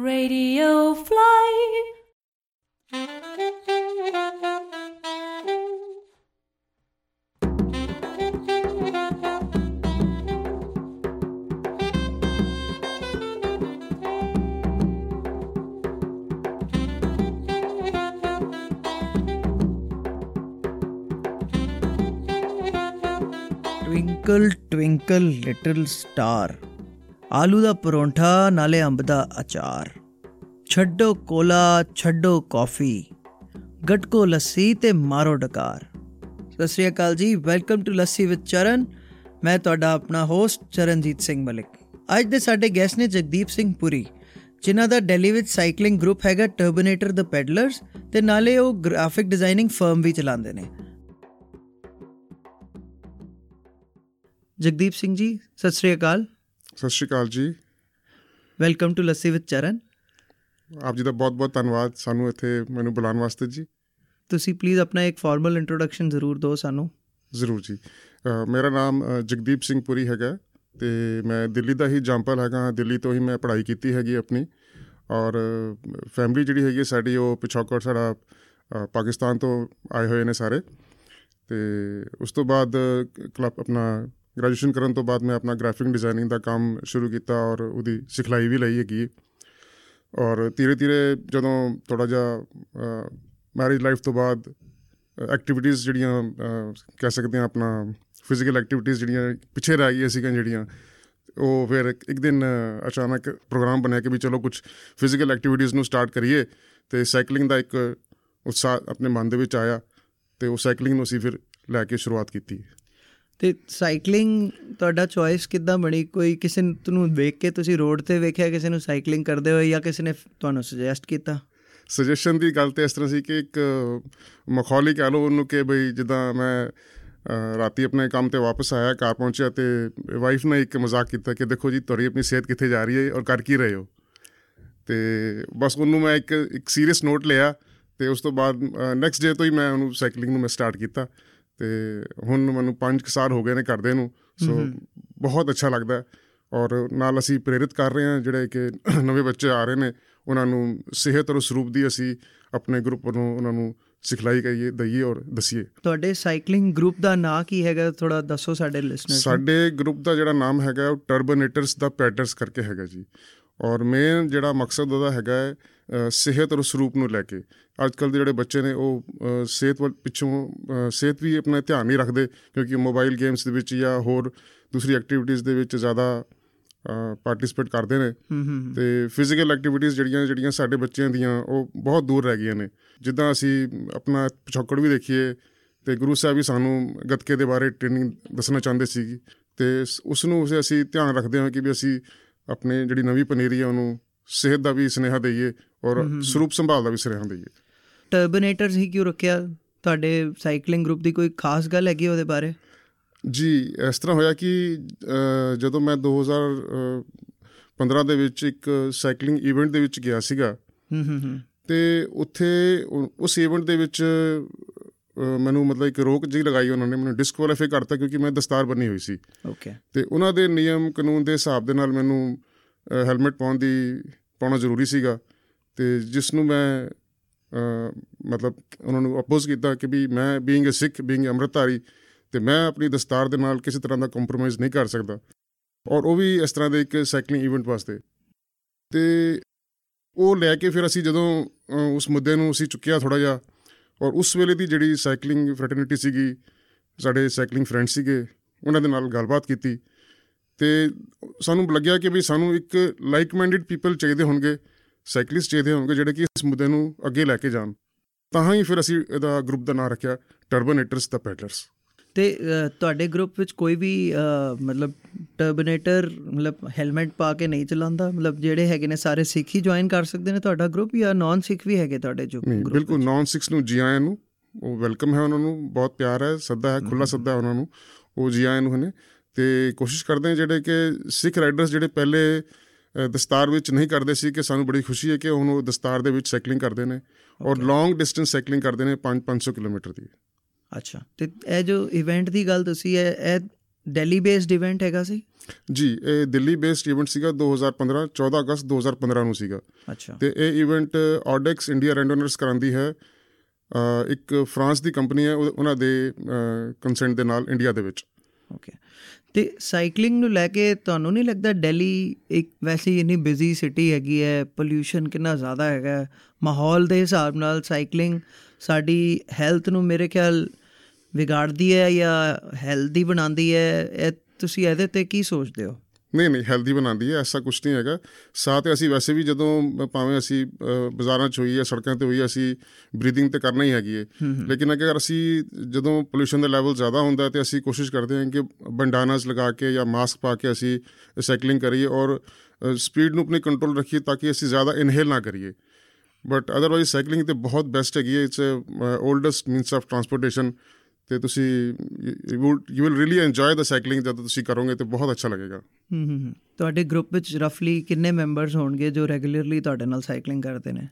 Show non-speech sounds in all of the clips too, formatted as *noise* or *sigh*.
Radio Fly. Twinkle, twinkle, little star. ਆਲੂ ਦਾ ਪਰੌਂਠਾ, ਨਾਲੇ ਅੰਬ ਦਾ ਅਚਾਰ। ਛੱਡੋ ਕੋਲਾ, ਛੱਡੋ ਕਾਫੀ। ਗਟਕੋ ਲੱਸੀ ਤੇ ਮਾਰੋ ਡਕਾਰ। ਸਤਿ ਸ੍ਰੀ ਅਕਾਲ ਜੀ, ਵੈਲਕਮ ਟੂ ਲੱਸੀ ਵਿਦ ਚਰਨ। ਮੈਂ ਤੁਹਾਡਾ ਆਪਣਾ ਹੋਸਟ ਚਰਨਜੀਤ ਸਿੰਘ ਮਲਿਕ। ਅੱਜ ਦੇ ਸਾਡੇ ਗੈਸਟ ਨੇ ਜਗਦੀਪ ਸਿੰਘ ਪੁਰੀ, ਜਿਨ੍ਹਾਂ ਦਾ ਦਿੱਲੀ ਵਿੱਚ ਸਾਈਕਲਿੰਗ ਗਰੁੱਪ ਹੈਗਾ ਟਰਬੋਨੇਟਰ ਦ ਪੈਡਲਰਸ ਤੇ ਨਾਲੇ ਉਹ ਗ੍ਰਾਫਿਕ ਡਿਜ਼ਾਈਨਿੰਗ ਫਰਮ ਵੀ ਚਲਾਉਂਦੇ ਨੇ। ਜਗਦੀਪ ਸਿੰਘ ਜੀ, ਸਤਿ ਸ੍ਰੀ ਅਕਾਲ। ਸਤਿ ਸ਼੍ਰੀ ਅਕਾਲ ਜੀ। ਵੈਲਕਮ ਟੂ ਲੱਸੀ ਵਿਦ ਚਰਨ ਆਪ ਜੀ ਦਾ ਬਹੁਤ-ਬਹੁਤ ਧੰਨਵਾਦ ਸਾਨੂੰ ਇੱਥੇ ਮੈਨੂੰ ਬੁਲਾਉਣ ਵਾਸਤੇ ਜੀ। ਤੁਸੀਂ ਪਲੀਜ਼ ਆਪਣਾ ਇੱਕ ਫਾਰਮਲ ਇੰਟਰੋਡਕਸ਼ਨ ਜ਼ਰੂਰ ਦਿਓ ਸਾਨੂੰ। ਜ਼ਰੂਰ ਜੀ। ਮੇਰਾ ਨਾਮ ਜਗਦੀਪ ਸਿੰਘ ਪੁਰੀ ਹੈਗਾ ਤੇ ਮੈਂ ਦਿੱਲੀ ਦਾ ਹੀ ਜੰਪਲ ਹੈਗਾ ਦਿੱਲੀ ਤੋਂ ਹੀ ਮੈਂ ਪੜ੍ਹਾਈ ਕੀਤੀ ਹੈਗੀ ਆਪਣੀ ਔਰ ਫੈਮਿਲੀ ਜਿਹੜੀ ਹੈਗੀ ਸਾਡੀ ਉਹ ਪਿਛੋਕੜ ਸਾਡਾ ਪਾਕਿਸਤਾਨ ਤੋਂ ਆਏ ਹੋਏ ਨੇ ਸਾਰੇ। ਤੇ ਉਸ ਤੋਂ ਬਾਅਦ ਕਲੱਬ ਆਪਣਾ ਗ੍ਰੈਜੂਏਸ਼ਨ ਕਰਨ ਤੋਂ ਬਾਅਦ ਮੈਂ ਆਪਣਾ ਗ੍ਰਾਫਿਕ ਡਿਜ਼ਾਈਨਿੰਗ ਦਾ ਕੰਮ ਸ਼ੁਰੂ ਕੀਤਾ ਔਰ ਉਹਦੀ ਸਿਖਲਾਈ ਵੀ ਲਈ ਹੈਗੀ। ਔਰ ਧੀਰੇ ਧੀਰੇ ਜਦੋਂ ਥੋੜਾ ਜਿਹਾ ਮੈਰਿਜ ਲਾਈਫ ਤੋਂ ਬਾਅਦ ਐਕਟੀਵਿਟੀਆਂ ਜਿਹੜੀਆਂ ਅਹ, ਕਹਿ ਸਕਦੇ ਹਾਂ ਆਪਣਾ ਫਿਜ਼ੀਕਲ ਐਕਟੀਵਿਟੀਆਂ ਜਿਹੜੀਆਂ ਪਿੱਛੇ ਰਹਿ ਗਈਆਂ ਸੀਗੀਆਂ ਜਿਹੜੀਆਂ ਉਹ ਫਿਰ ਇੱਕ ਇੱਕ ਦਿਨ ਅਹ, ਅਚਾਨਕ ਪ੍ਰੋਗਰਾਮ ਬਣਿਆ ਕਿ ਵੀ ਚਲੋ ਕੁਝ ਫਿਜ਼ੀਕਲ ਐਕਟੀਵਿਟੀਆਂ ਨੂੰ ਸਟਾਰਟ ਕਰੀਏ ਤੇ ਸਾਈਕਲਿੰਗ ਦਾ ਇੱਕ ਉਤਸ਼ਾਹ ਆਪਣੇ ਮਨ ਦੇ ਵਿੱਚ ਆਇਆ ਤੇ ਉਹ ਸਾਈਕਲਿੰਗ ਨੂੰ ਅਸੀਂ ਫਿਰ ਲੈ ਕੇ ਸ਼ੁਰੂਆਤ ਕੀਤੀ। ਤੇ ਸਾਈਕਲਿੰਗ ਤੁਹਾਡਾ ਚੁਆਇਸ ਕਿੱਦਾਂ ਬਣੀ? ਕੋਈ ਕਿਸੇ ਨੂੰ ਤੁਹਾਨੂੰ ਵੇਖ ਕੇ ਤੁਸੀਂ ਰੋਡ ਤੇ ਵੇਖਿਆ ਕਿਸੇ ਨੂੰ ਸਾਈਕਲਿੰਗ ਕਰਦੇ ਹੋਏ ਜਾਂ ਕਿਸੇ ਨੇ ਤੁਹਾਨੂੰ ਸੁਜੈਸਟ ਕੀਤਾ? ਸੁਜੈਸ਼ਨ ਦੀ ਗੱਲ ਤੇ ਇਸ ਤਰ੍ਹਾਂ ਸੀ ਕਿ ਇੱਕ ਮਖੌਲੀ ਕਹਿ ਲਓ ਉਹਨੂੰ ਕਿ ਬਈ ਜਿੱਦਾਂ ਮੈਂ ਅਹ, ਰਾਤੀ ਆਪਣੇ ਕੰਮ ਤੇ ਵਾਪਸ ਆਇਆ ਘਰ ਪਹੁੰਚਿਆ ਤੇ ਵਾਈਫ ਨੇ ਇੱਕ ਮਜ਼ਾਕ ਕੀਤਾ ਕਿ ਦੇਖੋ ਜੀ ਤੁਹਾਡੀ ਆਪਣੀ ਸਿਹਤ ਕਿੱਥੇ ਜਾ ਰਹੀ ਹੈ ਔਰ ਕਰ ਕੀ ਰਹੇ ਹੋ? ਤੇ ਬਸ ਉਹਨੂੰ ਮੈਂ ਇੱਕ ਇੱਕ ਸੀਰੀਅਸ ਨੋਟ ਲਿਆ ਤੇ ਉਸ ਤੋਂ ਬਾਅਦ ਨੈਕਸਟ ਡੇ ਤੋਂ ਹੀ ਮੈਂ ਉਹਨੂੰ ਸਾਈਕਲਿੰਗ ਨੂੰ ਮੈਂ ਸਟਾਰਟ ਕੀਤਾ। ਤੇ ਹੁਣ ਮੈਨੂੰ 5 ਸਾਲ ਹੋ ਗਏ ਨੇ ਕਰਦੇ ਨੂੰ ਸੋ ਬਹੁਤ ਅੱਛਾ ਲੱਗਦਾ ਹੈ। ਔਰ ਨਾਲ ਅਸੀਂ ਪ੍ਰੇਰਿਤ ਕਰ ਰਹੇ ਹਾਂ ਜਿਹੜੇ ਕਿ *clears throat* ਨਵੇਂ ਬੱਚੇ ਆ ਰਹੇ ਨੇ ਉਹਨਾਂ ਨੂੰ ਸਿਹਤ ਔਰ ਸਰੂਪ ਦੀ ਅਸੀਂ ਆਪਣੇ ਗਰੁੱਪ ਵੱਲੋਂ ਉਹਨਾਂ ਨੂੰ ਸਿਖਲਾਈ ਕਰੀਏ ਦਈਏ ਔਰ ਦਸੀਏ। ਤੁਹਾਡੇ ਸਾਈਕਲਿੰਗ ਗਰੁੱਪ ਦਾ ਨਾਂ ਕੀ ਹੈਗਾ ਥੋੜਾ ਦੱਸੋ ਸਾਡੇ ਲਿਸਨਰਸ ਸਾਡੇ ਗਰੁੱਪ ਦਾ ਜਿਹੜਾ ਨਾਮ ਹੈਗਾ ਉਹ ਟਰਬੋਨੇਟਰਸ ਦਾ ਪੈਡਲਰਸ ਕਰਕੇ ਹੈਗਾ ਜੀ। ਔਰ ਮੇਨ ਜਿਹੜਾ ਮਕਸਦ ਉਹਦਾ ਹੈਗਾ ਹੈ ਸਿਹਤ ਔਰ ਸਰੂਪ ਨੂੰ ਲੈ ਕੇ। ਅੱਜ ਕੱਲ ਦੇ ਜਿਹੜੇ ਬੱਚੇ ਨੇ ਉਹ ਸਿਹਤ ਵੱਲ ਪਿੱਛੋਂ ਸਿਹਤ ਵੀ ਆਪਣਾ ਧਿਆਨ ਨਹੀਂ ਰੱਖਦੇ ਕਿਉਂਕਿ ਮੋਬਾਈਲ ਗੇਮਸ ਦੇ ਵਿੱਚ ਜਾਂ ਹੋਰ ਦੂਸਰੀ ਐਕਟੀਵਿਟੀਜ਼ ਦੇ ਵਿੱਚ ਜ਼ਿਆਦਾ ਪਾਰਟਿਸਿਪੇਟ ਕਰਦੇ ਨੇ। ਹੂੰ ਹੂੰ ਤੇ ਫਿਜ਼ੀਕਲ ਐਕਟੀਵਿਟੀਜ਼ ਜਿਹੜੀਆਂ ਜਿਹੜੀਆਂ ਸਾਡੇ ਬੱਚਿਆਂ ਦੀਆਂ ਉਹ ਬਹੁਤ ਦੂਰ ਰਹਿ ਗਈਆਂ ਨੇ। ਜਿੱਦਾਂ ਅਸੀਂ ਆਪਣਾ ਪਿਛੋਕੜ ਵੀ ਦੇਖੀਏ ਤੇ ਗੁਰੂ ਸਾਹਿਬ ਵੀ ਸਾਨੂੰ ਗੱਤਕੇ ਦੇ ਬਾਰੇ ਟ੍ਰੇਨਿੰਗ ਦੱਸਣਾ ਚਾਹੁੰਦੇ ਸੀ ਤੇ ਉਸ ਨੂੰ ਅਸੀਂ ਧਿਆਨ ਰੱਖਦੇ ਹਾਂ ਕਿ ਵੀ ਅਸੀਂ ਆਪਣੇ ਜਿਹੜੀ ਨਵੀਂ ਪਨੀਰੀ ਆ ਉਹਨੂੰ ਸਿਹਤ ਦਾ ਵੀ ਸੁਨੇਹਾ ਦਈਏ ਔਰ ਸਰੂਪ ਸੰਭਾਲ ਦਾ ਵੀ ਸੁਨੇਹਾ ਦਈਏ। ਟਰਬੋਨੇਟਰਸ ਹੀ ਕਿਉਂ ਰੱਖਿਆ? ਤੁਹਾਡੇ ਸਾਈਕਲਿੰਗ ਗਰੁੱਪ ਦੀ ਕੋਈ ਖਾਸ ਗੱਲ ਹੈਗੀ ਉਹਦੇ ਬਾਰੇ? ਜੀ ਇਸ ਤਰ੍ਹਾਂ ਹੋਇਆ ਕਿ ਜਦੋਂ ਮੈਂ 2015 ਦੇ ਵਿੱਚ ਇੱਕ ਸਾਈਕਲਿੰਗ ਇਵੈਂਟ ਦੇ ਵਿੱਚ ਗਿਆ ਸੀਗਾ। ਹੂੰ ਹੂੰ ਹੂੰ ਤੇ ਉੱਥੇ ਉਸ ਇਵੈਂਟ ਦੇ ਵਿੱਚ ਮੈਨੂੰ ਮਤਲਬ ਇੱਕ ਰੋਕ ਜੀ ਲਗਾਈ ਉਹਨਾਂ ਨੇ ਮੈਨੂੰ ਡਿਸਕੁਆਲੀਫਾਈ ਕਰਤਾ ਕਿਉਂਕਿ ਮੈਂ ਦਸਤਾਰ ਬੰਨੀ ਹੋਈ ਸੀ। ਓਕੇ ਤੇ ਉਹਨਾਂ ਦੇ ਨਿਯਮ ਕਾਨੂੰਨ ਦੇ ਹਿਸਾਬ ਦੇ ਨਾਲ ਮੈਨੂੰ ਹੈਲਮਟ ਪਾਉਣ ਦੀ ਪਾਉਣਾ ਜ਼ਰੂਰੀ ਸੀਗਾ ਤੇ ਜਿਸ ਨੂੰ ਮੈਂ ਅ, ਮਤਲਬ ਉਹਨਾਂ ਨੂੰ ਅਪੋਜ਼ ਕੀਤਾ ਕਿ ਵੀ ਮੈਂ ਬੀਇੰਗ ਅ ਸਿੱਖ ਬੀਇੰਗ ਅੰਮ੍ਰਿਤਧਾਰੀ ਤੇ ਮੈਂ ਆਪਣੀ ਦਸਤਾਰ ਦੇ ਨਾਲ ਕਿਸੇ ਤਰ੍ਹਾਂ ਦਾ ਕੰਪਰੋਮਾਈਜ਼ ਨਹੀਂ ਕਰ ਸਕਦਾ। ਔਰ ਉਹ ਵੀ ਇਸ ਤਰ੍ਹਾਂ ਦੇ ਇੱਕ ਸਾਈਕਲਿੰਗ ਇਵੈਂਟ ਵਾਸਤੇ। ਤੇ ਉਹ ਲੈ ਕੇ ਫਿਰ ਅਸੀਂ ਜਦੋਂ ਅ, ਉਸ ਮੁੱਦੇ ਨੂੰ ਅਸੀਂ ਚੁੱਕਿਆ ਥੋੜਾ ਜਿਹਾ ਔਰ ਉਸ ਵੇਲੇ ਦੀ ਜਿਹੜੀ ਸਾਈਕਲਿੰਗ ਫਰੈਟਰਨਿਟੀ ਸੀਗੀ ਸਾਡੇ ਸਾਈਕਲਿੰਗ ਫਰੈਂਡ ਸੀਗੇ ਉਹਨਾਂ ਦੇ ਨਾਲ ਗੱਲਬਾਤ ਕੀਤੀ। ਤੇ ਸਾਨੂੰ ਲੱਗਿਆ ਕਿ ਵੀ ਸਾਨੂੰ ਇੱਕ ਲਾਈਕ ਮਾਈਂਡਡ ਪੀਪਲ ਚਾਹੀਦੇ ਹੋਣਗੇ ਸਾਈਕਲਿਸਟ ਚਾਹੀਦੇ ਹੋਣਗੇ ਜਿਹੜੇ ਕਿ ਇਸ ਮੁੱਦੇ ਨੂੰ ਅੱਗੇ ਲੈ ਕੇ ਜਾਣ। ਤਾਂ ਹੀ ਫਿਰ ਅਸੀਂ ਇਹਦਾ ਗਰੁੱਪ ਦਾ ਨਾਮ ਰੱਖਿਆ ਟਰਬੋਨੇਟਰਸ ਦਾ ਪੈਡਲਰਸ ਤੇ ਤੁਹਾਡੇ ਗਰੁੱਪ ਵਿੱਚ ਕੋਈ ਵੀ ਮਤਲਬ ਟਰਬੋਨੇਟਰ ਮਤਲਬ ਹੈਲਮਟ ਪਾ ਕੇ ਨਹੀਂ ਚਲਾਉਂਦਾ ਮਤਲਬ ਜਿਹੜੇ ਹੈਗੇ ਨੇ ਸਾਰੇ ਸਿੱਖ ਹੀ ਜੁਆਇਨ ਕਰ ਸਕਦੇ ਨੇ ਤੁਹਾਡਾ ਗਰੁੱਪ ਜਾਂ ਨਾਨ ਸਿੱਖ ਵੀ ਹੈਗੇ ਤੁਹਾਡੇ ਜੋ group ਬਿਲਕੁਲ? ਨੌਨ 6 ਨੂੰ ਜੀ ਆਇਆਂ ਨੂੰ ਉਹ ਵੈਲਕਮ ਹੈ ਉਹਨਾਂ ਨੂੰ ਬਹੁਤ ਪਿਆਰ ਹੈ ਸੱਦਾ ਹੈ ਖੁੱਲਾ ਸੱਦਾ ਹੈ ਉਹਨਾਂ ਨੂੰ ਉਹ ਜੀ ਆਇਆਂ ਨੂੰ ਨੇ ਤੇ ਕੋਸ਼ਿਸ਼ ਕਰਦੇ ਨੇ ਜਿਹੜੇ ਕਿ ਸਿੱਖ ਰਾਈਡਰਸ ਜਿਹੜੇ ਪਹਿਲੇ ਦਸਤਾਰ ਵਿੱਚ ਨਹੀਂ ਕਰਦੇ ਸੀ ਕਿ ਸਾਨੂੰ ਬੜੀ ਖੁਸ਼ੀ ਹੈ ਕਿ ਹੁਣ ਉਹ ਦਸਤਾਰ ਦੇ ਵਿੱਚ ਸਾਈਕਲਿੰਗ ਕਰਦੇ ਨੇ ਔਰ ਲੌਂਗ ਡਿਸਟੈਂਸ ਸਾਈਕਲਿੰਗ ਕਰਦੇ ਨੇ 5 500 ਕਿਲੋਮੀਟਰ ਦੀ। ਅੱਛਾ ਤੇ ਇਹ ਜੋ ਇਵੈਂਟ ਦੀ ਗੱਲ ਤੁਸੀਂ ਇਹ ਇਹ ਦਿੱਲੀ ਬੇਸਡ ਇਵੈਂਟ ਹੈਗਾ ਸੀ? ਜੀ ਇਹ ਦਿੱਲੀ ਬੇਸਡ ਇਵੈਂਟ ਸੀਗਾ 2015 14 ਅਗਸਤ 2015 ਨੂੰ ਸੀਗਾ। ਅੱਛਾ। ਤੇ ਇਹ ਇਵੈਂਟ ਆਡੈਕਸ ਇੰਡੀਆ ਰੈਂਡੋਨਰਸ ਕਰਾਂਦੀ ਹੈ। ਇੱਕ ਫਰਾਂਸ ਦੀ ਕੰਪਨੀ ਹੈ ਉਹ- ਉਹਨਾਂ ਦੇ ਕੰਸੈਂਟ ਦੇ ਨਾਲ ਇੰਡੀਆ ਦੇ ਵਿੱਚ। ਓਕੇ ਤੇ ਸਾਈਕਲਿੰਗ ਨੂੰ ਲੈ ਕੇ ਤੁਹਾਨੂੰ ਨਹੀਂ ਲੱਗਦਾ ਦਿੱਲੀ ਇੱਕ ਵੈਸੀ ਇੰਨੀ ਬਿਜ਼ੀ ਸਿਟੀ ਹੈਗੀ ਹੈ ਪੋਲਿਊਸ਼ਨ ਕਿੰਨਾ ਜ਼ਿਆਦਾ ਹੈਗਾ ਹੈ, ਮਾਹੌਲ ਦੇ ਹਿਸਾਬ ਨਾਲ ਸਾਈਕਲਿੰਗ ਸਾਡੀ ਹੈਲਥ ਨੂੰ ਮੇਰੇ ਖਿਆਲ ਵਿਗਾੜਦੀ ਹੈ ਜਾਂ ਹੈਲਦੀ ਬਣਾਉਂਦੀ ਹੈ? ਇਹ ਤੁਸੀਂ ਇਹਦੇ ਤੇ ਕੀ ਸੋਚਦੇ ਹੋ? ਨਹੀਂ ਨਹੀਂ ਹੈਲਦੀ ਬਣਾਉਂਦੀ ਹੈ ਐਸਾ ਕੁਝ ਨਹੀਂ ਹੈਗਾ। ਸਾਥ ਅਸੀਂ ਵੈਸੇ ਵੀ ਜਦੋਂ ਅ, ਭਾਵੇਂ ਅਸੀਂ ਅ, ਬਾਜ਼ਾਰਾਂ 'ਚ ਹੋਈਏ ਸੜਕਾਂ ਤੇ ਹੋਈਏ ਅਸੀਂ ਬਰੀਥਿੰਗ ਤੇ ਕਰਨਾ ਹੀ ਹੈਗੀ ਹੈ। ਲੇਕਿਨ ਅਗਰ ਅਸੀਂ ਜਦੋਂ ਪੋਲੂਸ਼ਨ ਦਾ ਲੈਵਲ ਜ਼ਿਆਦਾ ਹੁੰਦਾ ਤੇ ਅਸੀਂ ਕੋਸ਼ਿਸ਼ ਕਰਦੇ ਹਾਂ ਕਿ ਬੰਡਾਨਾਸ ਲਗਾ ਕੇ ਜਾਂ ਮਾਸਕ ਪਾ ਕੇ ਅਸੀਂ ਸਾਈਕਲਿੰਗ ਕਰੀਏ ਔਰ ਸਪੀਡ ਨੂੰ ਆਪਣੀ ਕੰਟਰੋਲ ਰੱਖੀਏ ਤਾਂ ਕਿ ਅਸੀਂ ਜ਼ਿਆਦਾ ਇਨਹੇਲ ਨਾ ਕਰੀਏ। ਬਟ ਅਦਰਵਾਈਜ਼ ਸਾਈਕਲਿੰਗ ਤੇ ਬਹੁਤ ਬੈਸਟ ਹੈਗੀ ਹੈ it's oldest means of transportation ਤੇ ਤੁਸੀਂ you will really enjoy the cycling ਜਦੋਂ ਤੁਸੀਂ ਕਰੋਗੇ ਤੇ ਬਹੁਤ ਅੱਛਾ ਲੱਗੇਗਾ। ਹੂੰ ਹੂੰ। ਤੁਹਾਡੇ ਗਰੁੱਪ ਵਿੱਚ ਰਫਲੀ ਕਿੰਨੇ ਮੈਂਬਰਸ ਹੋਣਗੇ ਜੋ ਰੈਗੂਲਰਲੀ ਤੁਹਾਡੇ ਨਾਲ ਸਾਈਕਲਿੰਗ ਕਰਦੇ ਨੇ?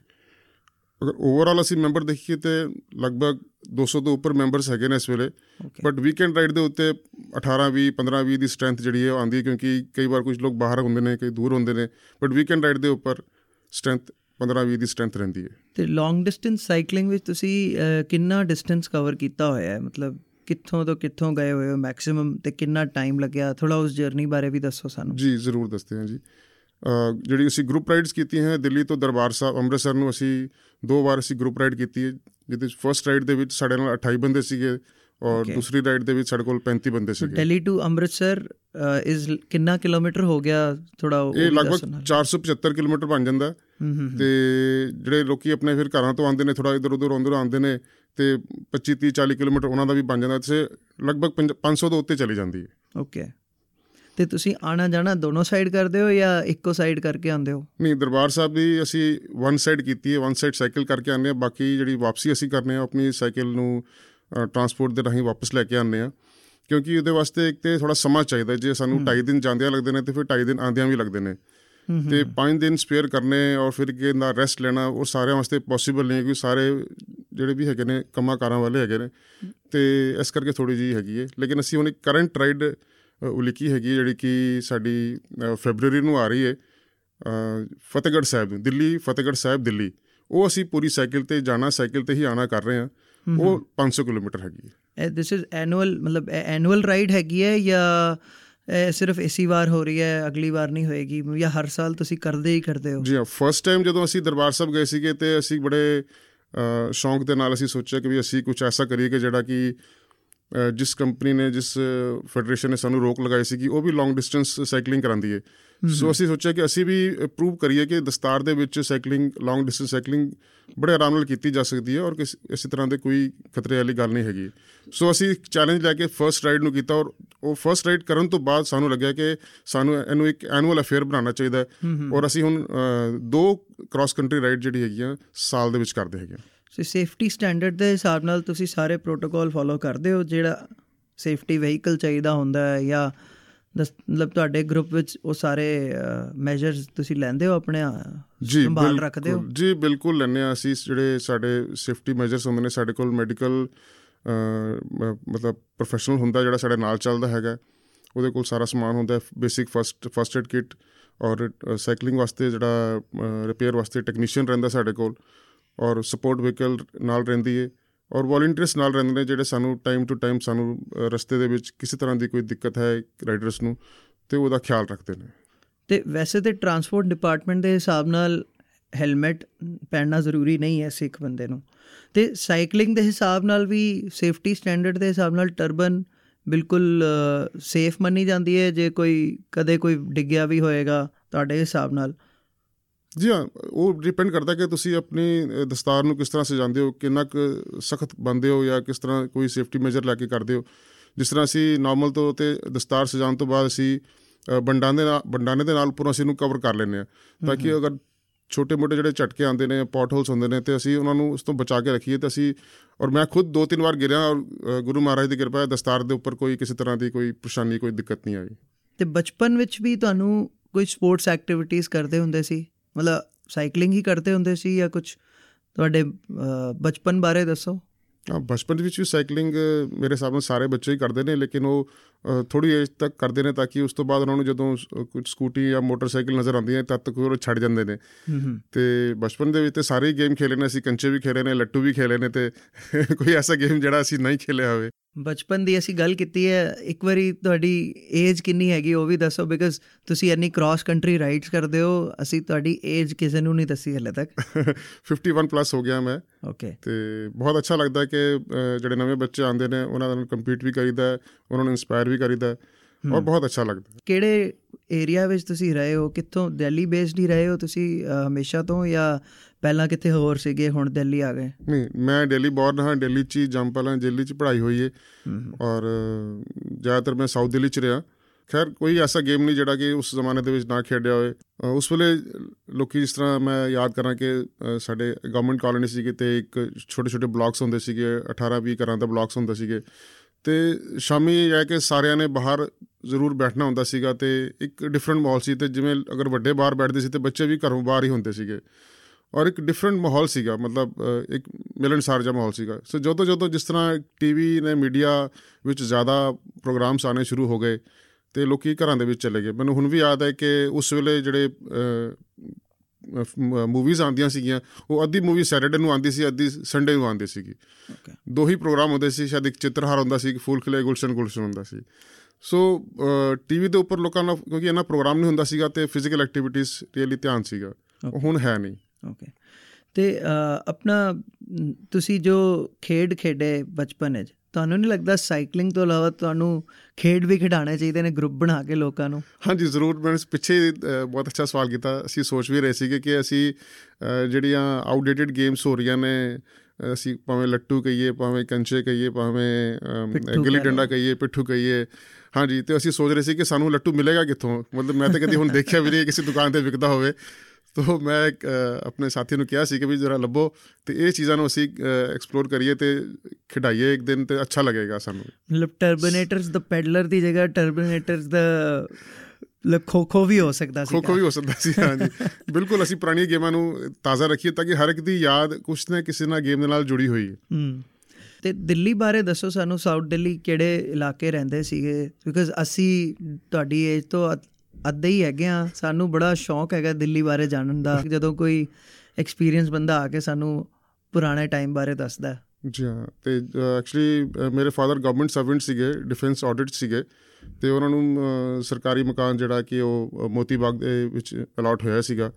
ਅਗਰ ਓਵਰਆਲ ਅਸੀਂ ਮੈਂਬਰ ਦੇਖੀਏ ਤੇ ਲਗਭਗ 200 ਤੋਂ ਉੱਪਰ ਮੈਂਬਰਸ ਹੈਗੇ ਨੇ ਇਸ ਵੇਲੇ। ਬਟ ਵੀਕਐਂਡ ਰਾਈਡ ਦੇ ਉੱਤੇ 18 20 15 20 ਦੀ ਸਟਰੈਂਥ ਜਿਹੜੀ ਹੈ ਆਉਂਦੀ ਹੈ ਕਿਉਂਕਿ ਕਈ ਵਾਰ ਕੁਝ ਲੋਕ ਬਾਹਰ ਹੁੰਦੇ ਨੇ ਕਈ ਦੂਰ ਹੁੰਦੇ ਨੇ। ਬਟ ਵੀਕਐਂਡ ਰਾਈਡ ਦੇ ਉੱਪਰ ਸਟਰੈਂਥ 15 20 ਦੀ ਸਟਰੈਂਥ ਰਹਿੰਦੀ ਹੈ। ਤੇ ਲੌਂਗ ਡਿਸਟੈਂਸ ਸਾਈਕਲਿੰਗ ਵਿੱਚ ਤੁਸੀਂ ਕਿੰਨਾ ਡਿਸਟੈਂਸ ਕਵਰ ਕੀਤਾ ਹੋਇਆ ਹੈ? ਮਤਲਬ ਕਿੱਥੋਂ ਤੋਂ ਕਿੱਥੋਂ ਗਏ ਹੋਏ ਹੋ ਮੈਕਸਿਮਮ ਤੇ ਕਿੰਨਾ ਟਾਈਮ ਲੱਗਿਆ? ਥੋੜਾ ਉਸ ਜਰਨੀ ਬਾਰੇ ਵੀ ਦੱਸੋ ਸਾਨੂੰ। ਜੀ ਜ਼ਰੂਰ ਦੱਸਦੇ ਹਾਂ ਜੀ। ਜਿਹੜੀ ਅਸੀਂ ਗਰੁੱਪ ਰਾਈਡਸ ਕੀਤੀਆਂ ਹੈ ਦਿੱਲੀ ਤੋਂ ਦਰਬਾਰ ਸਾਹਿਬ ਅੰਮ੍ਰਿਤਸਰ ਨੂੰ ਅਸੀਂ ਦੋ ਵਾਰ ਅਸੀਂ ਗਰੁੱਪ ਰਾਈਡ ਕੀਤੀ ਹੈ ਜਿਹਦੇ ਫਰਸਟ ਰਾਈਡ ਦੇ ਵਿੱਚ ਸਾਡੇ ਨਾਲ 28 ਬੰਦੇ ਸੀਗੇ। ਔਰ. ਦੂਸਰੀ ਰਾਈਡ ਦੇ ਵਿੱਚ ਸਾਡੇ ਕੋਲ 35 ਬੰਦੇ ਸੀਗੇ। ਦਿੱਲੀ ਟੂ ਅੰਮ੍ਰਿਤਸਰ ਇਜ਼ ਕਿੰਨਾ ਕਿਲੋਮੀਟਰ ਹੋ ਗਿਆ ਥੋੜਾ ਇਹ ਲਗਭਗ 475 ਕਿਲੋਮੀਟਰ ਬਣ ਜਾਂਦਾ। ਤੇ ਜਿਹੜੇ ਲੋਕੀ ਆਪਣੇ ਫਿਰ ਘਰਾਂ ਤੋਂ ਆਉਂਦੇ ਨੇ ਥੋੜਾ ਇਧਰ ਉਧਰ ਅੰਦਰ ਆਉਂਦੇ ਨੇ ਤੇ 25 30 40 ਕਿਲੋਮੀਟਰ ਉਹਨਾਂ ਦਾ ਵੀ ਬਣ ਜਾਂਦਾ। ਤੇ ਲਗਭਗ ਪੰਜ- 500 ਤੋਂ ਉੱਤੇ ਚਲੀ ਜਾਂਦੀ ਹੈ। ਓਕੇ ਤੇ ਤੁਸੀਂ ਆਣਾ ਜਾਣਾ ਦੋਨੋਂ ਸਾਈਡ ਕਰਦੇ ਹੋ ਜਾਂ ਇੱਕੋ ਸਾਈਡ ਕਰਕੇ ਆਉਂਦੇ ਹੋ? ਨਹੀਂ ਦਰਬਾਰ ਸਾਹਿਬ ਵੀ ਅਸੀਂ ਵਨ ਸਾਈਡ ਕੀਤੀ ਹੈ ਵਨ ਸਾਈਡ ਸਾਈਕਲ ਕਰਕੇ ਆਉਂਦੇ ਹਾਂ। ਬਾਕੀ ਜਿਹੜੀ ਵਾਪਸੀ ਅਸੀਂ ਕਰਨੇ ਆ ਆਪਣੀ ਸਾਈਕਲ ਨੂੰ ਟਰਾਂਸਪੋਰਟ ਦੇ ਰਾਹੀਂ ਵਾਪਸ ਲੈ ਕੇ ਆਉਂਦੇ ਆ ਕਿਉਂਕਿ ਉਹਦੇ ਵਾਸਤੇ ਇੱਕ ਤੇ ਥੋੜਾ ਸਮਾਂ ਚਾਹੀਦਾ ਜੇ ਸਾਨੂੰ 2.5 ਦਿਨ ਜਾਂਦਿਆਂ ਲੱਗਦੇ ਨੇ ਤੇ ਫਿਰ 2.5 ਦਿਨ ਆਉਂਦਿਆਂ ਵੀ ਲੱਗਦੇ ਨੇ। ਤੇ 5 ਦਿਨ ਸਪੇਅਰ ਕਰਨੇ ਔਰ ਫਿਰ ਕਿ ਨਾ ਰੈਸਟ ਲੈਣਾ ਉਹ ਸਾਰਿਆਂ ਵਾਸਤੇ ਪੋਸੀਬਲ ਨਹੀਂ ਹੈ ਕਿਉਂਕਿ ਸਾਰੇ ਜਿਹੜੇ ਵੀ ਹੈਗੇ ਨੇ ਕੰਮਾਂ ਕਾਰਾਂ ਵਾਲੇ ਹੈਗੇ ਨੇ। ਤੇ ਇਸ ਕਰਕੇ ਥੋੜੀ ਜੀ ਹੈਗੀ ਹੈ। ਲੇਕਿਨ ਅਸੀਂ ਹੁਣ ਇੱਕ ਕਰੰਟ ਰਾਈਡ ਉਲੀਕੀ ਹੈਗੀ ਜਿਹੜੀ ਕਿ ਸਾਡੀ ਫੈਬਰੂਰੀ ਨੂੰ ਆ ਰਹੀ ਹੈ। ਫਤਿਹਗੜ੍ਹ ਸਾਹਿਬ ਦਿੱਲੀ ਫਤਿਹਗੜ੍ਹ ਸਾਹਿਬ ਦਿੱਲੀ। ਉਹ ਅਸੀਂ ਪੂਰੀ ਸਾਈਕਲ ਤੇ ਜਾਣਾ ਸਾਈਕਲ ਤੇ ਹੀ ਆਣਾ ਕਰ ਰਹੇ ਹਾਂ। ਉਹ 500 ਕਿਲੋਮੀਟਰ ਹੈਗੀ ਹੈ। ਇਹ ਦਿਸ ਇਜ਼ ਐਨੂਅਲ ਮਤਲਬ ਐਨੂਅਲ ਰਾਈਡ ਹੈਗੀ ਹੈ ਜਾਂ ਸਿਰਫ ਇਸੀ ਵਾਰ ਹੋ ਰਹੀ ਹੈ ਅਗਲੀ ਵਾਰ ਨਹੀਂ ਹੋਏਗੀ ਜਾਂ ਹਰ ਸਾਲ ਤੁਸੀਂ ਕਰਦੇ ਹੀ ਕਰਦੇ ਹੋ? ਜੀ ਹਾਂ ਫਸਟ ਟਾਈਮ ਜਦੋਂ ਅਸੀਂ ਦਰਬਾਰ ਸਾਹਿਬ ਗਏ ਸੀਗੇ ਤੇ ਅਸੀਂ ਬੜੇ ਸ਼ੌਂਕ ਦੇ ਨਾਲ ਅਸੀਂ ਸੋਚਿਆ ਕਿ ਵੀ ਅਸੀਂ ਕੁਝ ਐਸਾ ਕਰੀਏ ਕਿ ਜਿਹੜਾ ਕਿ ਜਿਸ ਕੰਪਨੀ ਨੇ ਜਿਸ ਫੈਡਰੇਸ਼ਨ ਨੇ ਸਾਨੂੰ ਰੋਕ ਲਗਾਈ ਸੀ ਕਿ ਉਹ ਵੀ ਲੌਂਗ ਡਿਸਟੈਂਸ ਸਾਈਕਲਿੰਗ ਕਰਾਉਂਦੀ ਹੈ ਸੋ ਅਸੀਂ ਸੋਚਿਆ ਕਿ ਅਸੀਂ ਵੀ ਪ੍ਰੂਵ ਕਰੀਏ ਕਿ ਦਸਤਾਰ ਦੇ ਵਿੱਚ ਸਾਈਕਲਿੰਗ ਲੌਂਗ ਡਿਸਟੈਂਸ ਸਾਈਕਲਿੰਗ ਬੜੇ ਆਰਾਮ ਨਾਲ ਕੀਤੀ ਜਾ ਸਕਦੀ ਹੈ ਔਰ ਕਿਸ ਇਸੇ ਤਰ੍ਹਾਂ ਦੇ ਕੋਈ ਖਤਰੇ ਵਾਲੀ ਗੱਲ ਨਹੀਂ ਹੈਗੀ। ਸੋ ਅਸੀਂ ਚੈਲੰਜ ਲੈ ਕੇ ਫਰਸਟ ਰਾਈਡ ਨੂੰ ਕੀਤਾ ਔਰ ਉਹ ਫਰਸਟ ਰਾਈਡ ਕਰਨ ਤੋਂ ਬਾਅਦ ਸਾਨੂੰ ਲੱਗਿਆ ਕਿ ਸਾਨੂੰ ਇਹਨੂੰ ਇੱਕ ਐਨੂਅਲ ਅਫੇਅਰ ਬਣਾਉਣਾ ਚਾਹੀਦਾ ਹੈ। ਔਰ ਅਸੀਂ ਹੁਣ ਦੋ ਕ੍ਰਾਸ ਕੰਟਰੀ ਰਾਈਡ ਜਿਹੜੀ ਹੈਗੀਆਂ ਸਾਲ ਦੇ ਵਿੱਚ ਕਰਦੇ ਹੈਗੇ। ਸੋ ਸੇਫਟੀ ਸਟੈਂਡਰਡ ਦੇ ਹਿਸਾਬ ਨਾਲ ਤੁਸੀਂ ਸਾਰੇ ਪ੍ਰੋਟੋਕਾਲ ਫੋਲੋ ਕਰਦੇ ਹੋ ਜਿਹੜਾ ਸੇਫਟੀ ਵਹੀਕਲ ਚਾਹੀਦਾ ਹੁੰਦਾ ਹੈ ਜਾਂ ਮਤਲਬ ਤੁਹਾਡੇ ਗਰੁੱਪ ਵਿੱਚ ਉਹ ਸਾਰੇ ਮੈਜਰਸ ਤੁਸੀਂ ਲੈਂਦੇ ਹੋ ਆਪਣੇ ਸੰਭਾਲ ਰੱਖਦੇ ਹੋ? ਜੀ ਬਿਲਕੁਲ ਲੈਂਦੇ ਹਾਂ ਅਸੀਂ। ਜਿਹੜੇ ਸਾਡੇ ਸੇਫਟੀ ਮੈਜਰਸ ਹੁੰਦੇ ਨੇ ਸਾਡੇ ਕੋਲ ਮੈਡੀਕਲ ਮਤਲਬ ਪ੍ਰੋਫੈਸ਼ਨਲ ਹੁੰਦਾ ਜਿਹੜਾ ਸਾਡੇ ਨਾਲ ਚੱਲਦਾ ਹੈਗਾ। ਉਹਦੇ ਕੋਲ ਸਾਰਾ ਸਮਾਨ ਹੁੰਦਾ basic first first aid kit ਔਰ ਸਾਈਕਲਿੰਗ ਵਾਸਤੇ ਜਿਹੜਾ ਰਿਪੇਅਰ ਵਾਸਤੇ ਟੈਕਨੀਸ਼ੀਅਨ ਰਹਿੰਦਾ ਸਾਡੇ ਕੋਲ। ਔਰ ਸਪੋਰਟ ਵਹੀਕਲ ਨਾਲ ਰਹਿੰਦੀ ਹੈ ਔਰ ਵੋਲੰਟੀਅਰਸ ਨਾਲ ਰਹਿੰਦੇ ਨੇ ਜਿਹੜੇ ਸਾਨੂੰ ਟਾਈਮ ਟੂ ਟਾਈਮ ਸਾਨੂੰ ਅ, ਰਸਤੇ ਦੇ ਵਿੱਚ ਕਿਸੇ ਤਰ੍ਹਾਂ ਦੀ ਕੋਈ ਦਿੱਕਤ ਹੈ ਰਾਈਡਰਸ ਨੂੰ ਤੇ ਉਹਦਾ ਖਿਆਲ ਰੱਖਦੇ ਨੇ। ਤੇ ਵੈਸੇ ਤੇ ਟਰਾਂਸਪੋਰਟ ਡਿਪਾਰਟਮੈਂਟ ਦੇ ਹਿਸਾਬ ਨਾਲ ਹੈਲਮਟ ਪਹਿਨਣਾ ਜ਼ਰੂਰੀ ਨਹੀਂ ਹੈ ਸਿੱਖ ਬੰਦੇ ਨੂੰ। ਤੇ ਸਾਈਕਲਿੰਗ ਦੇ ਹਿਸਾਬ ਨਾਲ ਵੀ ਸੇਫਟੀ ਸਟੈਂਡਰਡ ਦੇ ਹਿਸਾਬ ਨਾਲ ਟਰਬਨ ਬਿਲਕੁਲ ਸੇਫ ਮੰਨੀ ਜਾਂਦੀ ਹੈ ਜੇ ਕੋਈ ਕਦੇ ਕੋਈ ਡਿੱਗਿਆ ਵੀ ਹੋਏਗਾ ਤੁਹਾਡੇ ਹਿਸਾਬ ਨਾਲ ਜੀ ਹਾਂ ਉਹ ਡਿਪੈਂਡ ਕਰਦਾ ਕਿ ਤੁਸੀਂ ਆਪਣੀ ਦਸਤਾਰ ਨੂੰ ਕਿਸ ਤਰ੍ਹਾਂ ਸਜਾਉਂਦੇ ਹੋ ਕਿੰਨਾ ਕੁ ਸਖਤ ਬੰਦੇ ਹੋ ਜਾਂ ਕਿਸ ਤਰ੍ਹਾਂ ਕੋਈ ਸੇਫਟੀ ਮੇਜਰ ਲੈ ਕੇ ਕਰਦੇ ਹੋ। ਜਿਸ ਤਰ੍ਹਾਂ ਅਸੀਂ ਨਾਰਮਲ ਤੌਰ ਤੇ ਦਸਤਾਰ ਸਜਾਉਣ ਤੋਂ ਬਾਅਦ ਅਸੀਂ ਬੰਡਾਨੇ ਨਾਲ ਬੰਡਾਨੇ ਦੇ ਨਾਲ ਪੂਰਾ ਅਸੀਂ ਨੂੰ ਕਵਰ ਕਰ ਲੈਂਦੇ ਆ ਤਾਂ ਕਿ ਅਗਰ ਛੋਟੇ ਮੋਟੇ ਜਿਹੜੇ ਝਟਕੇ ਆਉਂਦੇ ਨੇ ਪੌਟ ਹੋਲਸ ਹੁੰਦੇ ਨੇ ਤੇ ਅਸੀਂ ਉਹਨਾਂ ਨੂੰ ਉਸ ਤੋਂ ਬਚਾ ਕੇ ਰੱਖੀਏ ਤੇ ਅਸੀਂ ਔਰ ਮੈਂ ਖੁਦ ਦੋ ਤਿੰਨ ਵਾਰ ਗਿਰਿਆ ਔਰ ਗੁਰੂ ਮਹਾਰਾਜ ਦੀ ਕਿਰਪਾ ਹੈ ਦਸਤਾਰ ਦੇ ਉੱਪਰ ਕੋਈ ਕਿਸੇ ਤਰ੍ਹਾਂ ਦੀ ਕੋਈ ਪਰੇਸ਼ਾਨੀ ਕੋਈ ਦਿੱਕਤ ਨਹੀਂ ਆਈ। ਤੇ ਬਚਪਨ ਵਿੱਚ ਵੀ ਤੁਹਾਨੂੰ ਕੋਈ ਸਪੋਰਟਸ ਐਕਟੀਵਿਟੀਜ਼ ਕਰਦੇ ਹੁੰਦੇ ਸੀ? ਮਤਲਬ ਸਾਈਕਲਿੰਗ ਹੀ ਕਰਦੇ ਹੁੰਦੇ ਸੀ ਜਾਂ ਕੁਝ ਤੁਹਾਡੇ ਬਚਪਨ ਬਾਰੇ ਦੱਸੋ। ਬਚਪਨ ਵਿੱਚ ਵੀ ਸਾਈਕਲਿੰਗ ਮੇਰੇ ਹਿਸਾਬ ਨਾਲ ਸਾਰੇ ਬੱਚੇ ਹੀ ਕਰਦੇ ਨੇ ਲੇਕਿਨ ਉਹ ਥੋੜੀ ਏਜ ਤੱਕ ਕਰਦੇ ਨੇ ਤਾਂ ਕਿ ਉਸ ਤੋਂ ਬਾਅਦ ਉਹਨਾਂ ਨੂੰ ਜਦੋਂ ਕੁਝ ਸਕੂਟੀ ਜਾਂ ਮੋਟਰਸਾਈਕਲ ਨਜ਼ਰ ਆਉਂਦੀ ਹੈ ਤਦ ਤੱਕ ਉਹ ਛੱਡ ਜਾਂਦੇ ਨੇ। ਤੇ ਬਚਪਨ ਦੇ ਵਿੱਚ ਤੇ ਸਾਰੇ ਗੇਮ ਖੇਲੇ ਨੇ ਅਸੀਂ ਕੰਚੇ ਵੀ ਖੇਲੇ ਨੇ ਲੱਟੂ ਵੀ ਖੇਲੇ ਨੇ ਤੇ *laughs* ਕੋਈ ਐਸਾ ਗੇਮ ਜਿਹੜਾ ਅਸੀਂ ਨਹੀਂ ਖੇਲਿਆ ਹੋਵੇ। ਬਚਪਨ ਦੀ ਅਸੀਂ ਗੱਲ ਕੀਤੀ ਹੈ ਇੱਕ ਵਾਰੀ ਤੁਹਾਡੀ ਏਜ ਕਿੰਨੀ ਹੈਗੀ ਉਹ ਵੀ ਦੱਸੋ ਬਿਕਾਜ਼ ਤੁਸੀਂ ਇੰਨੀ ਕ੍ਰਾਸ ਕੰਟਰੀ ਰਾਈਡਸ ਕਰਦੇ ਹੋ ਅਸੀਂ ਤੁਹਾਡੀ ਏਜ ਕਿਸੇ ਨੂੰ ਨਹੀਂ ਦੱਸੀ ਹਲੇ ਤੱਕ। *laughs* 51 ਪਲੱਸ ਹੋ ਗਿਆ ਮੈਂ। ਓਕੇ ਤੇ ਬਹੁਤ ਅੱਛਾ ਲੱਗਦਾ ਕਿ ਜਿਹੜੇ ਨਵੇਂ ਬੱਚੇ ਆਉਂਦੇ ਨੇ ਉਹਨਾਂ ਨਾਲ ਕੰਪੀਟ ਵੀ ਕਰੀਦਾ ਉਹਨਾਂ ਨੂੰ ਇਨਸਪਾਇਰ ਵੀ ਕਰੀਦਾ ਔਰ ਬਹੁਤ ਅੱਛਾ ਲੱਗਦਾ। ਕਿਹੜੇ ਏਰੀਆ ਵਿੱਚ ਤੁਸੀਂ ਰਹੇ ਹੋ ਕਿੱਥੋਂ ਦਿੱਲੀ ਬੇਸਡ ਹੀ ਰਹੇ ਹੋ ਤੁਸੀਂ ਹਮੇਸ਼ਾ ਤੋਂ ਜਾਂ ਪਹਿਲਾਂ ਕਿੱਥੇ ਹੋਰ ਸੀਗੇ? ਹੁਣ ਦਿੱਲੀ ਆ ਗਏ। ਨਹੀਂ ਮੈਂ ਦਿੱਲੀ ਬੌਰਨ ਹਾਂ ਦਿੱਲੀ 'ਚ ਜੰਪਲ ਹਾਂ ਦਿੱਲੀ 'ਚ ਪੜ੍ਹਾਈ ਹੋਈ ਹੈ। ਔਰ ਜ਼ਿਆਦਾਤਰ ਮੈਂ ਸਾਊਥ ਦਿੱਲੀ 'ਚ ਰਿਹਾ। ਖੈਰ ਕੋਈ ਐਸਾ ਗੇਮ ਨਹੀਂ ਜਿਹੜਾ ਕਿ ਉਸ ਜ਼ਮਾਨੇ ਦੇ ਵਿੱਚ ਨਾ ਖੇਡਿਆ ਹੋਵੇ। ਉਸ ਵੇਲੇ ਲੋਕੀ ਜਿਸ ਤਰ੍ਹਾਂ ਮੈਂ ਯਾਦ ਕਰਾਂ ਕਿ ਸਾਡੇ ਗਵਰਨਮੈਂਟ ਕਾਲੋਨੀ ਸੀਗੇ ਤੇ ਇੱਕ ਛੋਟੇ ਛੋਟੇ ਬਲਾਕਸ ਹੁੰਦੇ ਸੀਗੇ 18 20 ਘਰਾਂ ਦੇ ਬਲਾਕਸ ਹੁੰਦੇ ਸੀਗੇ। ਤੇ ਸ਼ਾਮੀ ਜਾ ਕੇ ਸਾਰਿਆਂ ਨੇ ਬਾਹਰ ਜ਼ਰੂਰ ਬੈਠਣਾ ਹੁੰਦਾ ਸੀਗਾ ਤੇ ਇੱਕ ਡਿਫਰੈਂਟ ਮਾਹੌਲ ਸੀ ਤੇ ਜਿਵੇਂ ਅਗਰ ਵੱਡੇ ਬਾਹਰ ਬੈਠਦੇ ਸੀ ਤੇ ਬੱਚੇ ਵੀ ਘਰੋਂ ਬਾਹਰ ਹੀ ਹੁੰਦੇ ਸੀਗੇ। ਔਰ ਇੱਕ ਡਿਫਰੈਂਟ ਮਾਹੌਲ ਸੀਗਾ ਮਤਲਬ ਇੱਕ ਮਿਲਣਸਾਰ ਜਿਹਾ ਮਾਹੌਲ ਸੀਗਾ। ਸੋ ਜਦੋਂ ਜਦੋਂ ਜਿਸ ਤਰ੍ਹਾਂ ਟੀਵੀ ਨੇ ਮੀਡੀਆ ਵਿੱਚ ਜ਼ਿਆਦਾ ਪ੍ਰੋਗਰਾਮਸ ਆਨੇ ਸ਼ੁਰੂ ਹੋ ਗਏ ਤੇ ਲੋਕੀ ਘਰਾਂ ਦੇ ਵਿੱਚ ਚਲੇ ਗਏ। ਮੈਨੂੰ ਹੁਣ ਵੀ ਯਾਦ ਹੈ ਕਿ ਉਸ ਵੇਲੇ ਜਿਹੜੇ ਮੂਵੀਜ਼ ਆਉਂਦੀਆਂ ਸੀਗੀਆਂ ਉਹ ਅੱਧੀ ਮੂਵੀ ਸੈਟਰਡੇ ਨੂੰ ਆਉਂਦੀ ਸੀ ਅੱਧੀ ਸੰਡੇ ਨੂੰ ਆਉਂਦੀ ਸੀਗੀ। ਦੋ ਹੀ ਪ੍ਰੋਗਰਾਮ ਹੁੰਦੇ ਸੀ ਸ਼ਾਇਦ ਇੱਕ ਚਿੱਤਰਹਾਰ ਹੁੰਦਾ ਸੀ ਇੱਕ ਫੂਲ ਖਿਲੇ ਗੁਲਸ਼ਨ ਗੁਲਸ਼ਨ ਹੁੰਦਾ ਸੀ। ਸੋ ਟੀਵੀ ਦੇ ਉੱਪਰ ਲੋਕਾਂ ਦਾ ਕਿਉਂਕਿ ਇਹਨਾਂ ਪ੍ਰੋਗਰਾਮ ਨਹੀਂ ਹੁੰਦਾ ਸੀਗਾ ਤੇ ਫਿਜ਼ੀਕਲ ਐਕਟੀਵਿਟੀਜ਼ ਰੀਅਲੀ ਧਿਆਨ ਸੀਗਾ। ਹੁਣ ਹੈ ਨਹੀਂ। ਓਕੇ ਤੇ ਆਪਣਾ ਤੁਸੀਂ ਜੋ ਖੇਡ ਖੇਡੇ ਬਚਪਨ ਵਿੱਚ ਤੁਹਾਨੂੰ ਨਹੀਂ ਲੱਗਦਾ ਸਾਈਕਲਿੰਗ ਤੋਂ ਇਲਾਵਾ ਤੁਹਾਨੂੰ ਖੇਡ ਵੀ ਖਿਡਾਣੇ ਚਾਹੀਦੇ ਨੇ ਗਰੁੱਪ ਬਣਾ ਕੇ ਲੋਕਾਂ ਨੂੰ? ਹਾਂਜੀ ਜ਼ਰੂਰ। ਮੈਂ ਪਿੱਛੇ ਬਹੁਤ ਅੱਛਾ ਸਵਾਲ ਕੀਤਾ। ਅਸੀਂ ਸੋਚ ਵੀ ਰਹੇ ਸੀਗੇ ਕਿ ਅਸੀਂ ਜਿਹੜੀਆਂ ਆਊਟਡੇਟਡ ਗੇਮਸ ਹੋ ਰਹੀਆਂ ਨੇ ਅਸੀਂ ਭਾਵੇਂ ਲੱਟੂ ਕਹੀਏ ਭਾਵੇਂ ਕੰਚੇ ਕਹੀਏ ਭਾਵੇਂ ਗਿੱਲੀ ਡੰਡਾ ਕਹੀਏ ਪਿੱਠੂ ਕਹੀਏ। ਹਾਂਜੀ ਤੇ ਅਸੀਂ ਸੋਚ ਰਹੇ ਸੀ ਕਿ ਸਾਨੂੰ ਲੱਟੂ ਮਿਲੇਗਾ ਕਿੱਥੋਂ? ਮਤਲਬ ਮੈਂ ਤਾਂ ਕਦੀ ਹੁਣ ਦੇਖਿਆ ਵੀ ਨਹੀਂ ਕਿਸੇ ਦੁਕਾਨ ਤੇ ਵਿਕਦਾ ਹੋਵੇ। ਤੋ ਮੈਂ ਆਪਣੇ ਸਾਥੀ ਨੂੰ ਕਿਹਾ ਸੀ ਕਿ ਵੀ ਜਰਾ ਲੱਭੋ ਤੇ ਇਹ ਚੀਜ਼ਾਂ ਨੂੰ ਅਸੀਂ ਐਕਸਪਲੋਰ ਕਰੀਏ ਤੇ ਖਿਡਾਈਏ ਇੱਕ ਦਿਨ ਤੇ ਅੱਛਾ ਲੱਗੇਗਾ ਸਾਨੂੰ ਮਤਲਬ ਟਰਬੀਨੇਟਰਸ ਦਾ ਪੈਡਲਰ ਦੀ ਜਗ੍ਹਾ ਟਰਬੀਨੇਟਰਸ ਦਾ ਲੋ ਖੋ ਵੀ ਹੋ ਸਕਦਾ ਸੀ ਖੋ ਵੀ ਹੋ ਸਕਦਾ ਸੀ ਹਾਂਜੀ ਬਿਲਕੁਲ ਅਸੀਂ ਪੁਰਾਣੀਆਂ ਗੇਮਾਂ ਨੂੰ ਤਾਜ਼ਾ ਰੱਖੀਏ ਤਾਂ ਕਿ ਹਰ ਇੱਕ ਦੀ ਯਾਦ ਕੁਛ ਨਾ ਕਿਸੇ ਨਾਲ ਗੇਮ ਦੇ ਨਾਲ ਜੁੜੀ ਹੋਈ ਹੈ ਹੂੰ ਤੇ ਦਿੱਲੀ ਬਾਰੇ ਦੱਸੋ ਸਾਨੂੰ ਸਾਊਥ ਦਿੱਲੀ ਕਿਹੜੇ ਇਲਾਕੇ ਰਹਿੰਦੇ ਸੀਗੇ ਬਿਕਾਜ਼ ਅਸੀਂ ਤੁਹਾਡੀ ਏਜ ਤੋਂ ਅੱਧੇ ਹੀ ਹੈਗੇ ਆ। ਸਾਨੂੰ ਬੜਾ ਸ਼ੌਂਕ ਹੈਗਾ ਦਿੱਲੀ ਬਾਰੇ ਜਾਣਨ ਦਾ। ਜਦੋਂ ਕੋਈ ਐਕਸਪੀਰੀਅੰਸ ਬੰਦਾ ਆ ਕੇ ਸਾਨੂੰ ਪੁਰਾਣੇ ਟਾਈਮ ਬਾਰੇ ਦੱਸਦਾ। ਜੀ ਹਾਂ, ਤੇ ਐਕਚੁਅਲੀ ਮੇਰੇ ਫਾਦਰ ਗਵਰਨਮੈਂਟ ਸਰਵੈਂਟ ਸੀਗੇ ਡਿਫੈਂਸ ਆਡਿਟ ਸੀਗੇ, ਤੇ ਉਹਨਾਂ ਨੂੰ ਸਰਕਾਰੀ ਮਕਾਨ ਜਿਹੜਾ ਕਿ ਉਹ ਮੋਤੀ ਬਾਗ ਦੇ ਵਿੱਚ ਅਲਾਟ ਹੋਇਆ ਸੀਗਾ।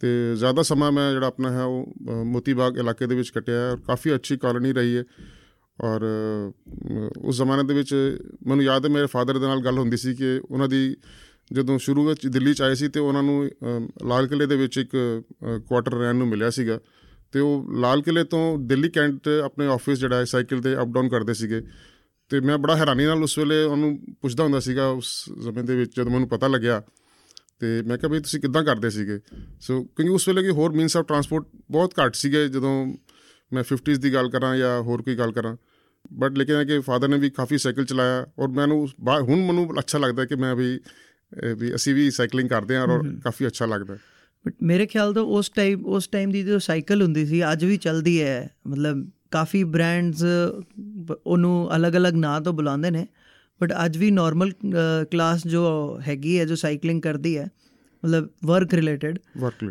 ਤੇ ਜ਼ਿਆਦਾ ਸਮਾਂ ਮੈਂ ਜਿਹੜਾ ਆਪਣਾ ਹੈ, ਉਹ ਮੋਤੀ ਬਾਗ ਇਲਾਕੇ ਦੇ ਵਿੱਚ ਕੱਟਿਆ ਔਰ ਕਾਫੀ ਅੱਛੀ ਕਾਲੋਨੀ ਰਹੀ ਹੈ। ਔਰ ਉਸ ਜ਼ਮਾਨੇ ਦੇ ਵਿੱਚ ਮੈਨੂੰ ਯਾਦ ਹੈ, ਮੇਰੇ ਫਾਦਰ ਦੇ ਨਾਲ ਗੱਲ ਹੁੰਦੀ ਸੀ ਕਿ ਉਹਨਾਂ ਦੀ ਜਦੋਂ ਸ਼ੁਰੂ ਵਿੱਚ ਦਿੱਲੀ ਚ ਆਏ ਸੀ ਤੇ ਉਹਨਾਂ ਨੂੰ ਲਾਲ ਕਿਲੇ ਦੇ ਵਿੱਚ ਇੱਕ ਕੁਆਟਰ ਰਹਿਣ ਨੂੰ ਮਿਲਿਆ ਸੀਗਾ। ਤੇ ਉਹ ਲਾਲ ਕਿਲੇ ਤੋਂ ਦਿੱਲੀ ਕੈਂਟ ਆਪਣੇ ਆਫਿਸ ਜਿਹੜਾ ਹੈ, ਸਾਈਕਲ ਤੇ ਅਪ ਡਾਊਨ ਕਰਦੇ ਸੀਗੇ। ਤੇ ਮੈਂ ਬੜਾ ਹੈਰਾਨੀ ਨਾਲ ਉਸ ਵੇਲੇ ਉਹਨੂੰ ਪੁੱਛਦਾ ਹੁੰਦਾ ਸੀਗਾ ਉਸ ਜ਼ਮੀਨ ਦੇ ਵਿੱਚ ਜਦੋਂ ਮੈਨੂੰ ਪਤਾ ਲੱਗਿਆ। ਤੇ ਮੈਂ ਕਿਹਾ ਵੀ ਤੁਸੀਂ ਕਿੱਦਾਂ ਕਰਦੇ ਸੀਗੇ? ਸੋ ਕਿਉਂਕਿ ਉਸ ਵੇਲੇ ਕੀ ਹੋਰ ਮੀਨਸ ਆਫ ਟਰਾਂਸਪੋਰਟ ਬਹੁਤ ਘੱਟ ਸੀਗੇ, ਜਦੋਂ ਮੈਂ 50s ਦੀ ਗੱਲ ਕਰਾਂ ਜਾਂ ਹੋਰ ਕੋਈ ਗੱਲ ਕਰਾਂ। ਬਟ ਲੇਕਿਨ ਹੈ ਕਿ ਫਾਦਰ ਨੇ ਵੀ ਕਾਫੀ ਸਾਈਕਲ ਚਲਾਇਆ ਔਰ ਮੈਨੂੰ ਹੁਣ ਮੈਨੂੰ ਅੱਛਾ ਲੱਗਦਾ ਕਿ ਮੈਂ ਵੀ ਵੀ ਅਸੀਂ ਵੀ ਸਾਈਕਲਿੰਗ ਕਰਦੇ ਹਾਂ ਔਰ ਕਾਫੀ ਅੱਛਾ ਲੱਗਦਾ ਬਟ ਮੇਰੇ ਖਿਆਲ ਤੋਂ ਉਸ ਟਾਈਮ ਉਸ ਟਾਈਮ ਦੀ ਜੋ ਸਾਈਕਲ ਹੁੰਦੀ ਸੀ ਅੱਜ ਵੀ ਚੱਲਦੀ ਹੈ। ਮਤਲਬ ਕਾਫੀ ਬ੍ਰਾਂਡਸ ਉਹਨੂੰ ਅਲੱਗ-ਅਲੱਗ ਨਾਂ ਤੋਂ ਬੁਲਾਉਂਦੇ ਨੇ। ਬਟ ਅੱਜ ਵੀ ਨਾਰਮਲ ਕਲਾਸ ਜੋ ਹੈਗੀ ਹੈ ਜੋ ਸਾਈਕਲਿੰਗ ਕਰਦੀ ਹੈ ਮਤਲਬ ਵਰਕ ਰਿਲੇਟਡ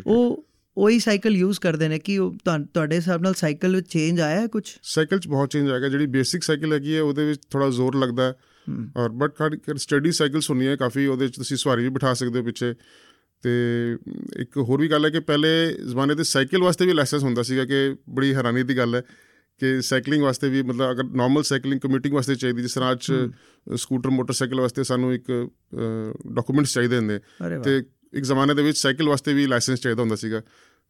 ਉਹ ਉਹੀ ਸਾਈਕਲ ਯੂਜ਼ ਕਰਦੇ ਨੇ ਕਿ ਤੁਹਾਡੇ ਹਿਸਾਬ ਨਾਲ ਸਾਈਕਲ ਵਿੱਚ ਚੇਂਜ ਆਇਆ ਹੈ ਕੁਝ ਸਾਈਕਲ 'ਚ ਬਹੁਤ ਚੇਂਜ ਆਏਗਾ ਜਿਹੜੀ ਬੇਸਿਕ ਸਾਈਕਲ ਹੈਗੀ ਹੈ ਉਹਦੇ ਵਿੱਚ ਥੋੜਾ ਜ਼ੋਰ ਲੱਗਦਾ ਹੈ। ਔਰ ਬਟ ਸਟੱਡੀ ਸਾਈਕਲਸ ਹੁੰਦੀਆਂ ਕਾਫੀ ਉਹਦੇ ਵਿੱਚ ਤੁਸੀਂ ਸਵਾਰੀ ਵੀ ਬਿਠਾ ਸਕਦੇ ਹੋ ਪਿੱਛੇ। ਤੇ ਇੱਕ ਹੋਰ ਵੀ ਗੱਲ ਹੈ ਕਿ ਪਹਿਲੇ ਜ਼ਮਾਨੇ ਤੇ ਸਾਈਕਲ ਵਾਸਤੇ ਵੀ ਲਾਇਸੈਂਸ ਹੁੰਦਾ ਸੀਗਾ ਕਿ ਬੜੀ ਹੈਰਾਨੀ ਦੀ ਗੱਲ ਹੈ ਕਿ ਸਾਈਕਲਿੰਗ ਵਾਸਤੇ ਵੀ ਮਤਲਬ ਅਗਰ ਨਾਰਮਲ ਸਾਈਕਲਿੰਗ ਕਮਿਊਟਿੰਗ ਵਾਸਤੇ ਚਾਹੀਦੀ ਜਿਸ ਤਰ੍ਹਾਂ ਅੱਜ ਸਕੂਟਰ ਮੋਟਰਸਾਈਕਲ ਵਾਸਤੇ ਸਾਨੂੰ ਇੱਕ ਡਾਕੂਮੈਂਟਸ ਚਾਹੀਦੇ ਹੁੰਦੇ। ਤੇ ਇੱਕ ਜ਼ਮਾਨੇ ਦੇ ਵਿੱਚ ਸਾਈਕਲ ਵਾਸਤੇ ਵੀ ਲਾਇਸੈਂਸ ਚਾਹੀਦਾ ਹੁੰਦਾ ਸੀਗਾ।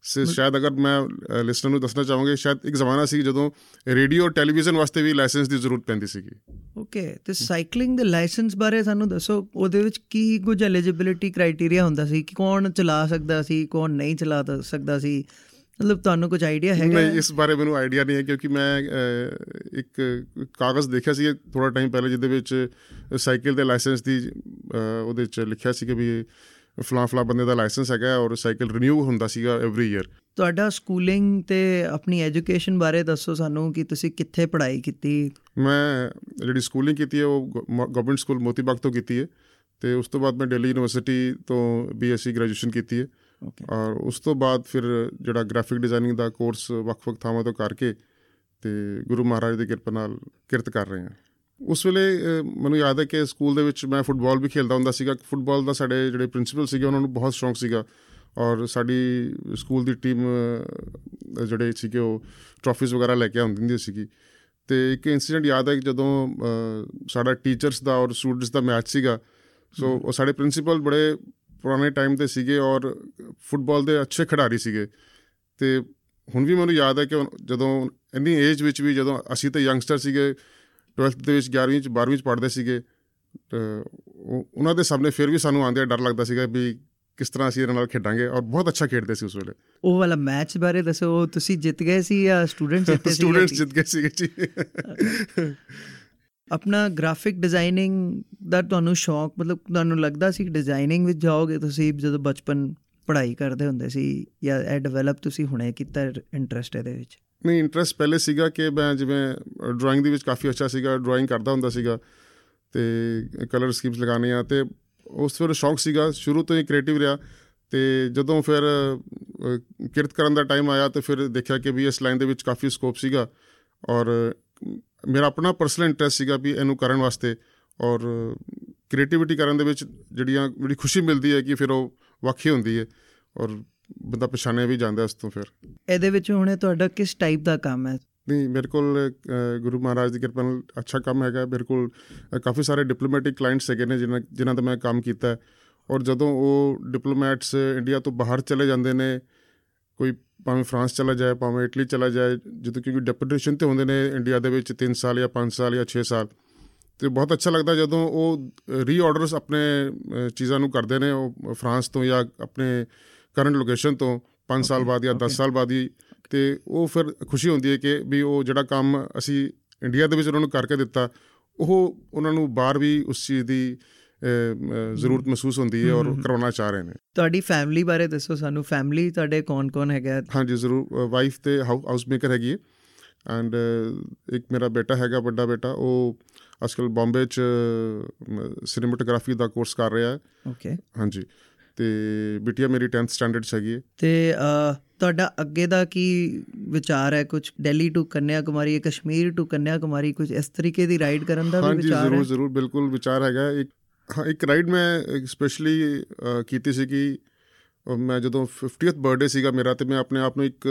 ਸ਼ਾਇਦ ਅਗਰ ਮੈਂ ਲਿਸਨਰ ਨੂੰ ਦੱਸਣਾ ਚਾਹਾਂਗਾ ਸ਼ਾਇਦ ਇੱਕ ਜ਼ਮਾਨਾ ਸੀ ਜਦੋਂ ਰੇਡੀਓ ਟੈਲੀਵਿਜ਼ਨ ਵਾਸਤੇ ਵੀ ਲਾਇਸੈਂਸ ਦੀ ਜ਼ਰੂਰਤ ਪੈਂਦੀ ਸੀਗੀ। ਓਕੇ ਤੇ ਸਾਈਕਲਿੰਗ ਦੇ ਲਾਇਸੈਂਸ ਬਾਰੇ ਸਾਨੂੰ ਦੱਸੋ ਉਹਦੇ ਵਿੱਚ ਕੀ ਕੁਝ ਐਲੀਜੀਬਿਲਿਟੀ ਕ੍ਰਾਈਟੇਰੀਆ ਹੁੰਦਾ ਸੀ? ਕਿ ਕੌਣ ਚਲਾ ਸਕਦਾ ਸੀ ਕੌਣ ਨਹੀਂ ਚਲਾ ਸਕਦਾ ਸੀ? ਮਤਲਬ ਤੁਹਾਨੂੰ ਕੁਝ ਆਈਡੀਆ ਹੈਗਾ? ਨਹੀਂ ਇਸ ਬਾਰੇ ਮੈਨੂੰ ਆਈਡੀਆ ਨਹੀਂ ਹੈ ਕਿਉਂਕਿ ਮੈਂ ਇੱਕ ਕਾਗਜ਼ ਦੇਖਿਆ ਸੀ ਥੋੜਾ ਟਾਈਮ ਪਹਿਲੇ ਜਿਹਦੇ ਵਿੱਚ ਸਾਈਕਲ ਦੇ ਲਾਇਸੈਂਸ ਦੀ ਉਹਦੇ ਵਿੱਚ ਲਿਖਿਆ ਸੀ ਕਿ ਵੀ ਫਲਾ ਫਲਾ ਬੰਦੇ ਦਾ ਲਾਇਸੈਂਸ ਹੈਗਾ ਔਰ ਸਾਈਕਲ ਰੀਨਿਊ ਹੁੰਦਾ ਸੀਗਾ ਐਵਰੀ ਈਅਰ ਤੁਹਾਡਾ ਸਕੂਲਿੰਗ ਤੇ ਆਪਣੀ ਐਜੂਕੇਸ਼ਨ ਬਾਰੇ ਦੱਸੋ ਸਾਨੂੰ ਕਿ ਤੁਸੀਂ ਕਿੱਥੇ ਪੜ੍ਹਾਈ ਕੀਤੀ? ਮੈਂ ਜਿਹੜੀ ਸਕੂਲਿੰਗ ਕੀਤੀ ਹੈ ਉਹ ਗਵਰਨਮੈਂਟ ਸਕੂਲ ਮੋਤੀਬਾਗ ਤੋਂ ਕੀਤੀ ਹੈ ਤੇ ਉਸ ਤੋਂ ਬਾਅਦ ਮੈਂ ਦਿੱਲੀ ਯੂਨੀਵਰਸਿਟੀ ਤੋਂ ਬੀਐਸਸੀ ਗ੍ਰੈਜੂਏਸ਼ਨ ਕੀਤੀ ਹੈ। ਔਰ ਉਸ ਤੋਂ ਬਾਅਦ ਫਿਰ ਜਿਹੜਾ ਗ੍ਰਾਫਿਕ ਡਿਜ਼ਾਈਨਿੰਗ ਦਾ ਕੋਰਸ ਵੱਖ-ਵੱਖ ਥਾਵਾਂ ਤੋਂ ਕਰਕੇ ਤੇ ਗੁਰੂ ਮਹਾਰਾਜ ਦੀ ਕਿਰਪਾ ਨਾਲ ਕਿਰਤ ਕਰ ਰਹੇ ਹਾਂ। ਉਸ ਵੇਲੇ ਮੈਨੂੰ ਯਾਦ ਹੈ ਕਿ ਸਕੂਲ ਦੇ ਵਿੱਚ ਮੈਂ ਫੁੱਟਬਾਲ ਵੀ ਖੇਡਦਾ ਹੁੰਦਾ ਸੀਗਾ। ਫੁੱਟਬਾਲ ਦਾ ਸਾਡੇ ਜਿਹੜੇ ਪ੍ਰਿੰਸੀਪਲ ਸੀਗੇ ਉਹਨਾਂ ਨੂੰ ਬਹੁਤ ਸ਼ੌਂਕ ਸੀਗਾ। ਔਰ ਸਾਡੀ ਸਕੂਲ ਦੀ ਟੀਮ ਜਿਹੜੇ ਸੀਗੇ ਉਹ ਟਰਾਫੀਜ਼ ਵਗੈਰਾ ਲੈ ਕੇ ਆਉਂਦੀ ਹੁੰਦੀ ਸੀਗੀ। ਤੇ ਇੱਕ ਇਨਸੀਡੈਂਟ ਯਾਦ ਹੈ ਕਿ ਜਦੋਂ ਸਾਡਾ ਟੀਚਰਸ ਦਾ ਔਰ ਸਟੂਡੈਂਟਸ ਦਾ ਮੈਚ ਸੀਗਾ ਸੋ ਉਹ ਸਾਡੇ ਪ੍ਰਿੰਸੀਪਲ ਬੜੇ ਪੁਰਾਣੇ ਟਾਈਮ ਤੇ ਸੀਗੇ ਔਰ ਫੁੱਟਬਾਲ ਦੇ ਅੱਛੇ ਖਿਡਾਰੀ ਸੀਗੇ। ਤੇ ਹੁਣ ਵੀ ਮੈਨੂੰ ਯਾਦ ਹੈ ਕਿ ਜਦੋਂ ਇੰਨੀ ਏਜ ਵਿੱਚ ਵੀ ਜਦੋਂ ਅਸੀਂ ਤਾਂ ਯੰਗਸਟਰ ਸੀਗੇ 12th ਦੇ ਵਿੱਚ 11ਵੀਂ ਚ 12ਵੀਂ ਚ ਪੜ੍ਹਦੇ ਸੀਗੇ। ਉਹਨਾਂ ਦੇ ਸਾਹਮਣੇ ਫਿਰ ਵੀ ਸਾਨੂੰ ਆਂਦੇ ਡਰ ਲੱਗਦਾ ਸੀਗਾ ਵੀ ਕਿਸ ਤਰ੍ਹਾਂ ਅਸੀਂ ਇਹਨਾਂ ਨਾਲ ਖੇਡਾਂਗੇ ਔਰ ਬਹੁਤ ਅੱਛਾ ਖੇਡਦੇ ਸੀ ਉਸ ਵੇਲੇ। ਉਹ ਵਾਲਾ ਮੈਚ ਬਾਰੇ ਦੱਸੋ ਉਹ ਤੁਸੀਂ ਜਿੱਤ ਗਏ ਸੀ ਜਾਂ ਸਟੂਡੈਂਟ ਜਿੱਤੇ ਸੀ ਸਟੂਡੈਂਟਸ ਜਿੱਤ ਗਏ ਸੀਗੇ ਜੀ। ਆਪਣਾ ਗ੍ਰਾਫਿਕ ਡਿਜ਼ਾਈਨਿੰਗ ਦਾ ਤੁਹਾਨੂੰ ਸ਼ੌਂਕ ਮਤਲਬ ਤੁਹਾਨੂੰ ਲੱਗਦਾ ਸੀ ਡਿਜ਼ਾਈਨਿੰਗ ਵਿੱਚ ਜਾਓਗੇ ਤੁਸੀਂ ਜਦੋਂ ਬਚਪਨ ਪੜ੍ਹਾਈ ਕਰਦੇ ਹੁੰਦੇ ਸੀ ਜਾਂ ਇਹ ਡਿਵੈਲਪ ਤੁਸੀਂ ਹੁਣੇ ਕੀਤਾ ਇੰਟਰਸਟ ਇਹਦੇ ਵਿੱਚ? ਨਹੀਂ ਇੰਟਰਸਟ ਪਹਿਲੇ ਸੀਗਾ ਕਿ ਮੈਂ ਜਿਵੇਂ ਡਰਾਇੰਗ ਦੇ ਵਿੱਚ ਕਾਫੀ ਅੱਛਾ ਸੀਗਾ ਡਰਾਇੰਗ ਕਰਦਾ ਹੁੰਦਾ ਸੀਗਾ ਤੇ ਕਲਰ ਸਕੀਮਸ ਲਗਾਉਣੀਆਂ ਤੇ ਉਸ ਵੇਲੇ ਸ਼ੌਂਕ ਸੀਗਾ ਸ਼ੁਰੂ ਤੋਂ ਹੀ ਕ੍ਰੀਏਟਿਵ ਰਿਹਾ ਤੇ ਜਦੋਂ ਫਿਰ ਅ, ਕਿਰਤ ਕਰਨ ਦਾ ਟਾਈਮ ਆਇਆ ਤੇ ਫਿਰ ਦੇਖਿਆ ਕਿ ਵੀ ਇਸ ਲਾਈਨ ਦੇ ਵਿੱਚ ਕਾਫੀ ਸਕੋਪ ਸੀਗਾ ਔਰ ਮੇਰਾ ਆਪਣਾ ਪਰਸਨਲ ਇੰਟਰਸਟ ਸੀਗਾ ਵੀ ਇਹਨੂੰ ਕਰਨ ਵਾਸਤੇ ਔਰ ਕ੍ਰੀਏਟੀਵਿਟੀ ਕਰਨ ਦੇ ਵਿੱਚ ਜਿਹੜੀਆਂ ਜਿਹੜੀ ਖੁਸ਼ੀ ਮਿਲਦੀ ਹੈ ਕਿ ਫਿਰ ਉਹ ਵੱਖੀ ਹੁੰਦੀ ਹੈ ਔਰ ਬੰਦਾ ਪਛਾਣਿਆ ਵੀ ਜਾਂਦਾ ਇਸ ਤੋਂ ਫਿਰ। ਇਹਦੇ ਵਿੱਚ ਹੁਣੇ ਤੁਹਾਡਾ ਕਿਸ ਟਾਈਪ ਦਾ ਕੰਮ ਹੈ? ਨਹੀਂ ਮੇਰੇ ਕੋਲ ਗੁਰੂ ਮਹਾਰਾਜ ਦੀ ਕਿਰਪਾ ਨਾਲ ਅੱਛਾ ਕੰਮ ਹੈਗਾ। ਮੇਰੇ ਕੋਲ ਕਾਫੀ ਸਾਰੇ ਡਿਪਲੋਮੈਟਿਕ ਕਲਾਇੰਟਸ ਹੈਗੇ ਨੇ ਜਿਨ੍ਹਾਂ ਜਿਨ੍ਹਾਂ ਦਾ ਮੈਂ ਕੰਮ ਕੀਤਾ। ਔਰ ਜਦੋਂ ਉਹ ਡਿਪਲੋਮੈਟਸ ਇੰਡੀਆ ਤੋਂ ਬਾਹਰ ਚਲੇ ਜਾਂਦੇ ਨੇ ਕੋਈ ਭਾਵੇਂ ਫਰਾਂਸ ਚਲਾ ਜਾਏ ਭਾਵੇਂ ਇਟਲੀ ਚਲਾ ਜਾਏ ਜਦੋਂ ਕਿਉਂਕਿ ਡੈਪੂਟੇਸ਼ਨ ਤੇ ਹੁੰਦੇ ਨੇ ਇੰਡੀਆ ਦੇ ਵਿੱਚ 3 ਸਾਲ ਜਾਂ 5 ਸਾਲ ਜਾਂ 6 ਸਾਲ ਤੇ ਬਹੁਤ ਅੱਛਾ ਲੱਗਦਾ ਜਦੋਂ ਉਹ ਰੀਆਰਡਰਸ ਆਪਣੇ ਚੀਜ਼ਾਂ ਨੂੰ ਕਰਦੇ ਨੇ ਉਹ ਫਰਾਂਸ ਤੋਂ ਜਾਂ ਆਪਣੇ ਕਰੰਟ ਲੋਕੇਸ਼ਨ ਤੋਂ 5 ਸਾਲ ਬਾਅਦ ਜਾਂ 10 ਸਾਲ ਬਾਅਦ ਹੀ ਤੇ ਉਹ ਫਿਰ ਖੁਸ਼ੀ ਹੁੰਦੀ ਹੈ ਕਿ ਵੀ ਉਹ ਜਿਹੜਾ ਕੰਮ ਅਸੀਂ ਇੰਡੀਆ ਦੇ ਵਿੱਚ ਉਹਨਾਂ ਨੂੰ ਕਰਕੇ ਦਿੱਤਾ ਉਹ ਉਹਨਾਂ ਨੂੰ ਬਾਹਰ ਵੀ ਉਸ ਚੀਜ਼ ਦੀ ਜ਼ਰੂਰਤ ਮਹਿਸੂਸ ਹੁੰਦੀ ਹੈ ਔਰ ਉਹ ਕਰਵਾਉਣਾ ਚਾਹ ਰਹੇ ਨੇ। ਤੁਹਾਡੀ ਫੈਮਿਲੀ ਬਾਰੇ ਦੱਸੋ ਸਾਨੂੰ। ਫੈਮਿਲੀ ਤੁਹਾਡੇ ਕੌਣ-ਕੌਣ ਹੈਗਾ? ਹਾਂਜੀ ਜ਼ਰੂਰ ਵਾਈਫ ਤੇ ਹਾਊਸ ਮੇਕਰ ਹੈਗੀ ਐਂਡ ਇੱਕ ਮੇਰਾ ਬੇਟਾ ਹੈਗਾ ਵੱਡਾ ਬੇਟਾ ਉਹ ਅੱਜਕੱਲ ਬੰਬੇ ਚ ਸਿਨੇਮੈਟੋਗ੍ਰਾਫੀ ਦਾ ਕੋਰਸ ਕਰ ਰਿਹਾ ਹੈ। ਓਕੇ ਹਾਂਜੀ। ਤੇ ਬਿਟੀਆ ਮੇਰੀ 10th ਸਟੈਂਡਰਡ 'ਚ ਹੈਗੀ ਤੇ ਤੁਹਾਡਾ ਅੱਗੇ ਦਾ ਕੀ ਵਿਚਾਰ ਹੈ? ਕੁਝ ਦਿੱਲੀ ਟੂ ਕੰਨਿਆ ਕੁਮਾਰੀ ਕਸ਼ਮੀਰ ਟੂ ਕੰਨਿਆ ਕੁਮਾਰੀ ਕੁਝ ਇਸ ਤਰੀਕੇ ਦੀ ਰਾਈਡ ਕਰਨ ਦਾ ਵੀ ਹਾਂਜੀ ਵਿਚਾਰ ਹੈ? ਜ਼ਰੂਰ ਜ਼ਰੂਰ ਬਿਲਕੁਲ ਵਿਚਾਰ ਹੈਗਾ ਇੱਕ ਹਾਂ ਇੱਕ ਰਾਈਡ ਮੈਂ ਸਪੈਸ਼ਲੀ ਕੀਤੀ ਸੀ ਕਿ ਮੈਂ ਜਦੋਂ 50th ਬਰਥਡੇ ਸੀਗਾ ਮੇਰਾ ਤੇ ਮੈਂ ਆਪਣੇ ਆਪ ਨੂੰ ਇੱਕ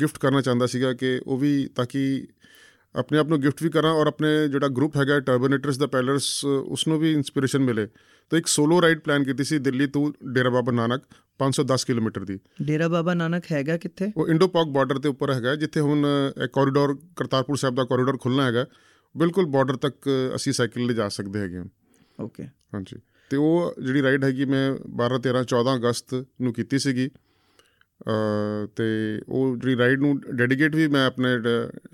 ਗਿਫਟ ਕਰਨਾ ਚਾਹੁੰਦਾ ਸੀਗਾ ਕਿ ਉਹ ਵੀ ਤਾਂ ਕਿ ਆਪਣੇ ਆਪ ਨੂੰ ਗਿਫਟ ਵੀ ਕਰਾਂ ਔਰ ਆਪਣੇ ਜਿਹੜਾ ਗਰੁੱਪ ਹੈਗਾ ਟਰਬਨੇਟਰਸ ਦਾ ਪੈਲਰਸ ਉਸ ਨੂੰ ਵੀ ਇਨਸਪੀਰੇਸ਼ਨ ਮਿਲੇ। ਤਾਂ ਇੱਕ ਸੋਲੋ ਰਾਈਡ ਪਲਾਨ ਕੀਤੀ ਸੀ ਦਿੱਲੀ ਤੋਂ ਡੇਰਾ ਬਾਬਾ ਨਾਨਕ 510 ਕਿਲੋਮੀਟਰ ਦੀ। ਡੇਰਾ ਬਾਬਾ ਨਾਨਕ ਹੈਗਾ ਕਿੱਥੇ? ਉਹ ਇੰਡੋ ਪਾਕ ਬਾਰਡਰ ਦੇ ਉੱਪਰ ਹੈਗਾ ਜਿੱਥੇ ਹੁਣ ਕੋਰੀਡੋਰ ਕਰਤਾਰਪੁਰ ਸਾਹਿਬ ਦਾ ਕੋਰੀਡੋਰ ਖੁੱਲਣਾ ਹੈਗਾ। ਬਿਲਕੁਲ ਬਾਰਡਰ ਤੱਕ ਅਸੀਂ ਸਾਈਕਲ ਲੈ ਜਾ ਸਕਦੇ ਹੈਗੇ ਓਕੇ ਹਾਂਜੀ। ਤੇ ਉਹ ਜਿਹੜੀ ਰਾਈਡ ਹੈਗੀ ਮੈਂ 12 13 14 ਅਗਸਤ ਨੂੰ ਕੀਤੀ ਸੀਗੀ। ਤੇ ਉਹ ਜਿਹੜੀ ਰਾਈਡ ਨੂੰ ਡੈਡੀਕੇਟ ਵੀ ਮੈਂ ਆਪਣੇ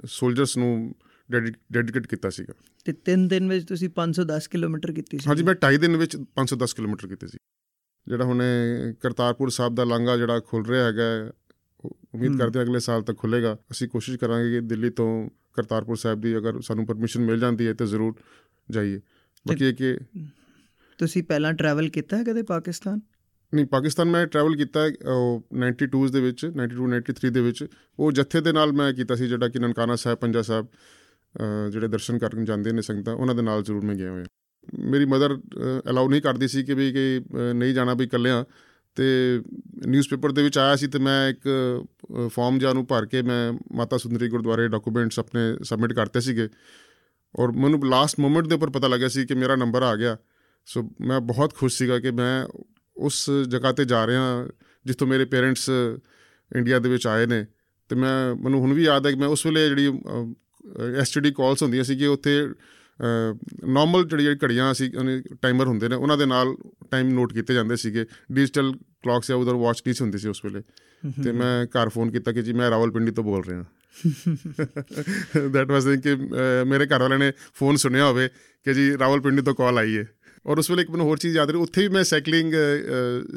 ਸੋਲਜਰਸ ਨੂੰ ਡੈਡੀਕੇਟ ਕੀਤਾ ਸੀਗਾ। ਤੇ 3 ਦਿਨ ਵਿੱਚ ਤੁਸੀਂ 510 ਕਿਲੋਮੀਟਰ ਕੀਤੀ ਸੀ। ਹਾਂਜੀ ਮੈਂ 2.5 ਦਿਨ ਵਿੱਚ 510 ਕਿਲੋਮੀਟਰ ਕੀਤੇ ਸੀ। ਜਿਹੜਾ ਹੁਣ ਕਰਤਾਰਪੁਰ ਸਾਹਿਬ ਦਾ ਲਾਂਘਾ ਜਿਹੜਾ ਖੁੱਲ ਰਿਹਾ ਹੈਗਾ ਉਮੀਦ। ਕਰਦੇ ਹਾਂ ਅਗਲੇ ਸਾਲ ਤੱਕ ਖੁੱਲੇਗਾ ਅਸੀਂ ਕੋਸ਼ਿਸ਼ ਕਰਾਂਗੇ ਕਿ ਦਿੱਲੀ ਤੋਂ ਕਰਤਾਰਪੁਰ ਸਾਹਿਬ ਦੀ ਅਗਰ ਸਾਨੂੰ ਪਰਮਿਸ਼ਨ ਮਿਲ ਜਾਂਦੀ ਹੈ ਤਾਂ ਜ਼ਰੂਰ ਜਾਈਏ। ਬਾਕੀ ਇਹ ਕਿ ਤੁਸੀਂ ਪਹਿਲਾਂ ਟਰੈਵਲ ਕੀਤਾ ਹੈ ਕਦੇ ਪਾਕਿਸਤਾਨ? ਨਹੀਂ ਪਾਕਿਸਤਾਨ ਮੈਂ ਟਰੈਵਲ ਕੀਤਾ ਹੈ, ਉਹ 92s ਦੇ ਵਿੱਚ 92 93 ਦੇ ਵਿੱਚ। ਉਹ ਜੱਥੇ ਦੇ ਨਾਲ ਮੈਂ ਕੀਤਾ ਸੀ ਜਿਹੜਾ ਕਿ ਨਨਕਾਣਾ ਸਾਹਿਬ ਪੰਜਾ ਸਾਹਿਬ ਅ, ਜਿਹੜੇ ਦਰਸ਼ਨ ਕਰਨ ਜਾਂਦੇ ਨੇ ਸੰਗਤਾਂ ਉਹਨਾਂ ਦੇ ਨਾਲ ਜ਼ਰੂਰ ਮੈਂ ਗਿਆ ਹੋਇਆ। ਮੇਰੀ ਮਦਰ ਅਲਾਉ ਨਹੀਂ ਕਰਦੀ ਸੀ ਕਿ ਵੀ ਕਿ ਅ, ਨਹੀਂ ਜਾਣਾ ਵੀ ਇਕੱਲਿਆਂ। ਤੇ ਨਿਊਜ਼ਪੇਪਰ ਦੇ ਵਿੱਚ ਆਇਆ ਸੀ ਤੇ ਮੈਂ ਇੱਕ ਫਾਰਮ ਜਿਹਾ ਨੂੰ ਭਰ ਕੇ ਮੈਂ ਮਾਤਾ ਸੁੰਦਰੀ ਗੁਰਦੁਆਰੇ ਡਾਕੂਮੈਂਟਸ ਆਪਣੇ ਸਬਮਿਟ ਕਰਤੇ ਸੀਗੇ। ਔਰ ਮੈਨੂੰ ਲਾਸਟ ਮੂਮੈਂਟ ਦੇ ਉੱਪਰ ਪਤਾ ਲੱਗਿਆ ਸੀ ਕਿ ਮੇਰਾ ਨੰਬਰ ਆ ਗਿਆ। ਸੋ ਮੈਂ ਬਹੁਤ ਖੁਸ਼ ਸੀਗਾ ਕਿ ਮੈਂ ਉਸ ਜਗ੍ਹਾ ਤੇ ਜਾ ਰਿਹਾ ਜਿੱਥੋਂ ਮੇਰੇ ਪੇਰੈਂਟਸ ਇੰਡੀਆ ਦੇ ਵਿੱਚ ਆਏ ਨੇ। ਤੇ ਮੈਂ ਮੈਨੂੰ ਹੁਣ ਵੀ ਯਾਦ ਹੈ ਕਿ ਮੈਂ ਉਸ ਵੇਲੇ ਜਿਹੜੀ ਐਸਟੀਡੀ ਕਾਲਸ ਹੁੰਦੀਆਂ ਸੀ ਕਿ ਉੱਥੇ ਨਾਰਮਲ ਜਿਹੜੀ ਘੜੀਆਂ ਸੀ ਟਾਈਮਰ ਹੁੰਦੇ ਨੇ ਉਹਨਾਂ ਦੇ ਨਾਲ ਟਾਈਮ ਨੋਟ ਕੀਤੇ ਜਾਂਦੇ ਸੀਗੇ। ਡਿਜੀਟਲ ਕਲੌਕਸ ਜਾਂ ਉਧਰ ਵਾਚ ਨਹੀਂ ਸੀ ਹੁੰਦੀ ਸੀ ਉਸ ਵੇਲੇ। ਤੇ ਮੈਂ ਘਰ ਫੋਨ ਕੀਤਾ ਕਿ ਜੀ ਮੈਂ ਰਾਵਲਪਿੰਡੀ ਤੋਂ ਬੋਲ ਰਿਹਾ ਦੈਟ ਵਾਸ *laughs* ਕਿ ਮੇਰੇ ਘਰ ਵਾਲਿਆਂ ਨੇ ਫੋਨ ਸੁਣਿਆ ਹੋਵੇ ਕਿ ਜੀ ਰਾਵਲਪਿੰਡੀ ਤੋਂ ਕਾਲ ਆਈ ਹੈ ਔਰ ਉਸ ਵੇਲੇ ਇੱਕ ਮੈਨੂੰ ਹੋਰ ਚੀਜ਼ ਯਾਦ ਰਹੀ, ਉੱਥੇ ਵੀ ਮੈਂ ਸਾਈਕਲਿੰਗ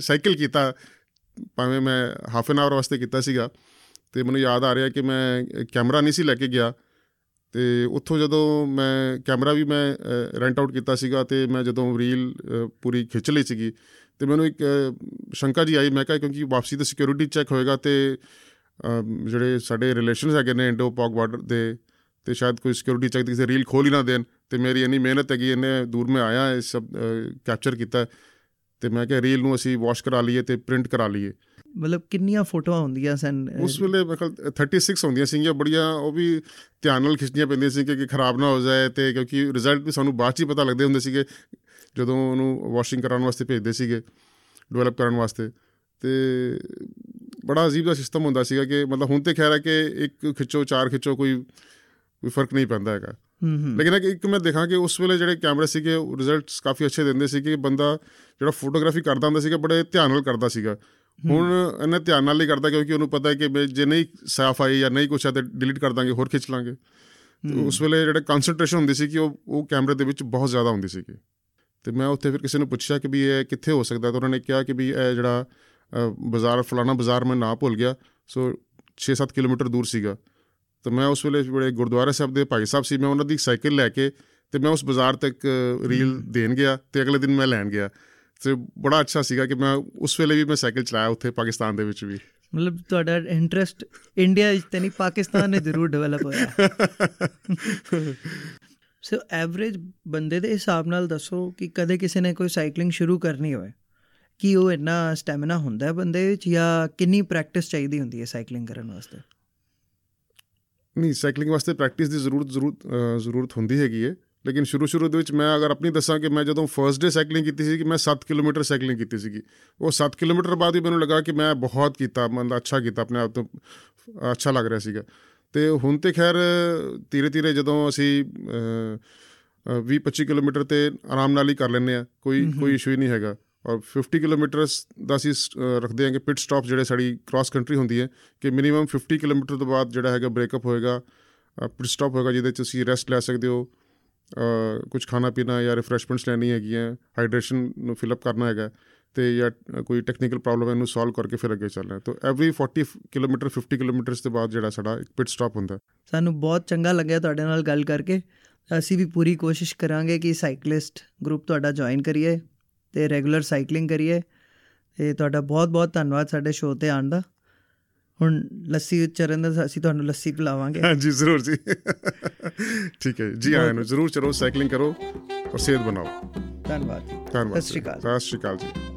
ਸਾਈਕਲ ਕੀਤਾ। ਭਾਵੇਂ ਮੈਂ ਹਾਫ ਐਨ ਆਵਰ ਵਾਸਤੇ ਕੀਤਾ ਸੀਗਾ। ਤੇ ਮੈਨੂੰ ਯਾਦ ਆ ਰਿਹਾ ਕਿ ਮੈਂ ਕੈਮਰਾ ਨਹੀਂ ਸੀ ਲੈ ਕੇ ਗਿਆ। ਤੇ ਉੱਥੋਂ ਜਦੋਂ ਮੈਂ ਕੈਮਰਾ ਵੀ ਮੈਂ ਰੈਂਟ ਆਊਟ ਕੀਤਾ ਸੀਗਾ ਤੇ ਮੈਂ ਜਦੋਂ ਰੀਲ ਪੂਰੀ ਖਿੱਚ ਲਈ ਸੀਗੀ, ਤੇ ਮੈਨੂੰ ਇੱਕ ਸ਼ੰਕਾ ਜੀ ਆਈ। ਮੈਂ ਕਿਹਾ, ਕਿਉਂਕਿ ਵਾਪਸੀ ਤੇ ਸਿਕਿਉਰਿਟੀ ਚੈੱਕ ਹੋਏਗਾ ਤੇ ਜਿਹੜੇ ਸਾਡੇ ਰਿਲੇਸ਼ਨਸ ਹੈਗੇ ਨੇ ਇੰਡੋ ਪਾਕ ਬਾਰਡਰ ਦੇ, ਤੇ ਸ਼ਾਇਦ ਕੋਈ ਸਿਕਿਉਰਿਟੀ ਚੈੱਕ ਦੀ ਰੀਲ ਖੋਲ ਹੀ ਨਾ ਦੇਣ। ਤੇ ਮੇਰੀ ਇੰਨੀ ਮਿਹਨਤ ਹੈਗੀ ਇੰਨੇ ਦੂਰ ਮੈਂ ਆਇਆ ਇਹ ਸਭ ਕੈਪਚਰ ਕੀਤਾ ਤੇ ਮੈਂ ਕਿਹਾ ਰੀਲ ਨੂੰ ਅਸੀਂ ਵਾਸ਼ ਕਰਾ ਲਈਏ ਤੇ ਪ੍ਰਿੰਟ ਕਰਾ ਲਈਏ। ਮਤਲਬ ਕਿੰਨੀਆਂ ਫੋਟੋਆਂ ਹੁੰਦੀਆਂ ਸਨ? ਉਸ ਵੇਲੇ ਮੇਰੇ ਖਿਆਲ 36 ਹੁੰਦੀਆਂ ਸੀਗੀਆਂ ਬੜੀਆਂ ਉਹ ਵੀ ਧਿਆਨ ਨਾਲ ਖਿੱਚਣੀਆਂ ਪੈਂਦੀਆਂ ਸੀ ਕਿ ਖਰਾਬ ਨਾ ਹੋ ਜਾਏ ਤੇ ਕਿਉਂਕਿ ਰਿਜ਼ਲਟ ਵੀ ਸਾਨੂੰ ਬਾਅਦ ਚ ਹੀ ਪਤਾ ਲੱਗਦੇ ਹੁੰਦੇ ਸੀਗੇ ਜਦੋਂ ਉਹਨੂੰ ਵਾਸ਼ਿੰਗ ਕਰਾਉਣ ਵਾਸਤੇ ਭੇਜਦੇ ਸੀਗੇ ਡਿਵੈਲਪ ਕਰਨ ਵਾਸਤੇ। ਤੇ ਬੜਾ ਅਜੀਬ ਦਾ ਸਿਸਟਮ ਹੁੰਦਾ ਸੀਗਾ ਕਿ ਮਤਲਬ ਹੁਣ ਤੇ ਖੈਰ ਹੈ ਕਿ ਇੱਕ ਖਿੱਚੋ ਚਾਰ ਖਿੱਚੋ ਕੋਈ ਕੋਈ ਫ਼ਰਕ ਨਹੀਂ ਪੈਂਦਾ ਹੈਗਾ। ਲੇਕਿਨ ਇੱਕ ਮੈਂ ਦੇਖਾਂ ਕਿ ਉਸ ਵੇਲੇ ਜਿਹੜੇ ਕੈਮਰੇ ਸੀਗੇ ਰਿਜ਼ਲਟਸ ਕਾਫੀ ਅੱਛੇ ਦਿੰਦੇ ਸੀ ਕਿ ਬੰਦਾ ਜਿਹੜਾ ਫੋਟੋਗ੍ਰਾਫੀ ਕਰਦਾ ਹੁੰਦਾ ਸੀਗਾ ਬੜੇ ਧਿਆਨ ਨਾਲ ਕਰਦਾ ਸੀਗਾ। ਹੁਣ ਇਹਨੇ ਧਿਆਨ ਨਾਲ ਹੀ ਕਰਦਾ ਕਿਉਂਕਿ ਉਹਨੂੰ ਪਤਾ ਹੈ ਕਿ ਜੇ ਨਹੀਂ ਸਾਫ਼ ਆਈ ਜਾਂ ਨਹੀਂ ਕੁਛ ਹੈ ਤੇ ਡਿਲੀਟ ਕਰ ਦਾਂਗੇ ਹੋਰ ਖਿੱਚ ਲਾਂਗੇ। ਉਸ ਵੇਲੇ ਜਿਹੜੇ ਕਨਸੈਂਟਰੇਸ਼ਨ ਹੁੰਦੀ ਸੀ ਕਿ ਉਹ ਉਹ ਕੈਮਰੇ ਦੇ ਵਿੱਚ ਬਹੁਤ ਜ਼ਿਆਦਾ ਹੁੰਦੀ ਸੀ ਤੇ ਮੈਂ ਉੱਥੇ ਫਿਰ ਕਿਸੇ ਨੂੰ ਪੁੱਛਿਆ ਕਿ ਵੀ ਇਹ ਕਿੱਥੇ ਹੋ ਸਕਦਾ ਤਾਂ ਉਹਨਾਂ ਨੇ ਕਿਹਾ ਕਿ ਵੀ ਇਹ ਜਿਹੜਾ ਬਾਜ਼ਾਰ ਫਲਾਣਾ ਬਾਜ਼ਾਰ ਮੈਂ ਨਾ ਭੁੱਲ ਗਿਆ। ਸੋ 6-7 ਕਿਲੋਮੀਟਰ ਦੂਰ ਸੀਗਾ। ਤਾਂ ਮੈਂ ਉਸ ਵੇਲੇ ਜਿਹੜੇ ਗੁਰਦੁਆਰਾ ਸਾਹਿਬ ਦੇ ਭਾਈ ਸਾਹਿਬ ਸੀ ਮੈਂ ਉਹਨਾਂ ਦੀ ਸਾਈਕਲ ਲੈ ਕੇ ਤੇ ਮੈਂ ਉਸ ਬਾਜ਼ਾਰ ਤੱਕ ਰੀਲ ਦੇਣ ਗਿਆ ਤੇ ਅਗਲੇ ਦਿਨ ਮੈਂ ਲੈਣ ਗਿਆ। ਤੇ ਬੜਾ ਅੱਛਾ ਸੀਗਾ ਕਿ ਮੈਂ ਉਸ ਵੇਲੇ ਵੀ ਮੈਂ ਸਾਈਕਲ ਚਲਾਇਆ ਉੱਥੇ ਪਾਕਿਸਤਾਨ ਦੇ ਵਿੱਚ ਵੀ। ਮਤਲਬ ਤੁਹਾਡਾ ਇੰਟਰਸਟ ਇੰਡੀਆ ਵਿੱਚ ਤੇ ਨਹੀਂ ਪਾਕਿਸਤਾਨ ਨੇ ਜ਼ਰੂਰ ਡਿਵੈਲਪ ਹੋਇਆ। ਸੋ ਐਵਰੇਜ ਬੰਦੇ ਦੇ ਹਿਸਾਬ ਨਾਲ ਦੱਸੋ ਕਿ ਕਦੇ ਕਿਸੇ ਨੇ ਕੋਈ ਸਾਈਕਲਿੰਗ ਸ਼ੁਰੂ ਕਰਨੀ ਹੋਵੇ ਕੀ ਉਹ ਇੰਨਾ ਸਟੈਮਿਨਾ ਹੁੰਦਾ ਹੈ ਬੰਦੇ ਵਿੱਚ ਜਾਂ ਕਿੰਨੀ ਪ੍ਰੈਕਟਿਸ ਚਾਹੀਦੀ ਹੁੰਦੀ ਹੈ ਸਾਈਕਲਿੰਗ ਕਰਨ ਵਾਸਤੇ? ਨਹੀਂ ਸਾਈਕਲਿੰਗ ਵਾਸਤੇ ਪ੍ਰੈਕਟਿਸ ਦੀ ਜ਼ਰੂਰਤ ਜ਼ਰੂਰਤ ਜ਼ਰੂਰਤ ਹੁੰਦੀ ਹੈਗੀ ਹੈ। ਲੇਕਿਨ ਸ਼ੁਰੂ ਸ਼ੁਰੂ ਦੇ ਵਿੱਚ ਮੈਂ ਅਗਰ ਆਪਣੀ ਦੱਸਾਂ ਕਿ ਮੈਂ ਜਦੋਂ ਫਰਸਟ ਡੇ ਸਾਈਕਲਿੰਗ ਕੀਤੀ ਸੀ ਕਿ ਮੈਂ 7 ਕਿਲੋਮੀਟਰ ਸਾਈਕਲਿੰਗ ਕੀਤੀ ਸੀਗੀ। ਉਹ 7 ਕਿਲੋਮੀਟਰ ਬਾਅਦ ਹੀ ਮੈਨੂੰ ਲੱਗਾ ਕਿ ਮੈਂ ਬਹੁਤ ਕੀਤਾ ਮਤਲਬ ਅੱਛਾ ਕੀਤਾ ਆਪਣੇ ਆਪ ਤੋਂ ਅੱਛਾ ਲੱਗ ਰਿਹਾ ਸੀਗਾ। ਤੇ ਹੁਣ ਤੇ ਖੈਰ ਧੀਰੇ ਧੀਰੇ ਜਦੋਂ ਅਸੀਂ 20 25 ਕਿਲੋਮੀਟਰ ਤੇ ਆਰਾਮ ਨਾਲ ਹੀ ਕਰ ਲੈਂਦੇ ਆ ਕੋਈ ਕੋਈ ਇਸ਼ੂ ਹੀ ਨਹੀਂ ਹੈਗਾ। ਔਰ 50 ਕਿਲੋਮੀਟਰਸ ਦਾ ਅਸੀਂ ਰੱਖਦੇ ਹਾਂ ਕਿ ਪਿਟ ਸਟਾਪ ਜਿਹੜੇ ਸਾਡੀ ਕ੍ਰਾਸ ਕੰਟਰੀ ਹੁੰਦੀ ਹੈ, ਕਿ ਮਿਨੀਮਮ 50 ਕਿਲੋਮੀਟਰ ਤੋਂ ਬਾਅਦ ਜਿਹੜਾ ਹੈਗਾ ਬ੍ਰੇਕਅਪ ਹੋਏਗਾ ਪਿਟ ਸਟਾਪ ਹੋਏਗਾ, ਜਿਹਦੇ ਚ ਤੁਸੀਂ ਰੈਸਟ ਲੈ ਸਕਦੇ ਹੋ ਕੁਝ ਖਾਣਾ ਪੀਣਾ ਜਾਂ ਰਿਫਰੈਸ਼ਮੈਂਟਸ ਲੈਣੀ ਹੈਗੀਆਂ ਹਾਈਡਰੇਸ਼ਨ ਨੂੰ ਫਿਲ ਅਪ ਕਰਨਾ ਹੈਗਾ, ਤੇ ਜਾਂ ਕੋਈ ਟੈਕਨੀਕਲ ਪ੍ਰੋਬਲਮ ਹੈ ਇਹਨੂੰ ਸੋਲਵ ਕਰਕੇ ਫਿਰ ਅੱਗੇ ਚੱਲਣਾ ਹੈ। ਤਾਂ ਐਵਰੀ 40 ਕਿਲੋਮੀਟਰ 50 ਕਿਲੋਮੀਟਰਸ ਦੇ ਬਾਅਦ ਜਿਹੜਾ ਸਾਡਾ ਇੱਕ ਪਿਟ ਸਟਾਪ ਹੁੰਦਾ ਸਾਨੂੰ ਬਹੁਤ ਚੰਗਾ ਲੱਗਿਆ ਤੁਹਾਡੇ ਨਾਲ ਗੱਲ ਕਰਕੇ। ਅਸੀਂ ਵੀ ਪੂਰੀ ਕੋਸ਼ਿਸ਼ ਕਰਾਂਗੇ ਕਿ ਸਾਈਕਲਿਸਟ ਗਰੁੱਪ ਤੁਹਾਡਾ ਜੁਆਇਨ ਕਰੀਏ। ਤੇ ਰੈਗੂਲਰ ਸਾਈਕਲਿੰਗ ਕਰੀਏ। ਤੇ ਤੁਹਾਡਾ ਬਹੁਤ ਬਹੁਤ ਧੰਨਵਾਦ ਸਾਡੇ ਸ਼ੋਅ ਤੇ ਆਉਣ ਦਾ। ਹੁਣ ਲੱਸੀ ਉਚਰਨ ਦਾ ਅਸੀਂ ਤੁਹਾਨੂੰ ਲੱਸੀ ਪਿਲਾਵਾਂਗੇ। ਹਾਂਜੀ ਜ਼ਰੂਰ ਜੀ। ਠੀਕ ਹੈ ਜੀ। ਆਇਆਂ ਨੂੰ ਜ਼ਰੂਰ ਚਲੋ ਸਾਈਕਲਿੰਗ ਕਰੋ ਔਰ ਸਿਹਤ ਬਣਾਓ। ਧੰਨਵਾਦ ਧੰਨਵਾਦ ਸਤਿ ਸ਼੍ਰੀ ਅਕਾਲ। ਸਤਿ ਸ਼੍ਰੀ ਅਕਾਲ ਜੀ।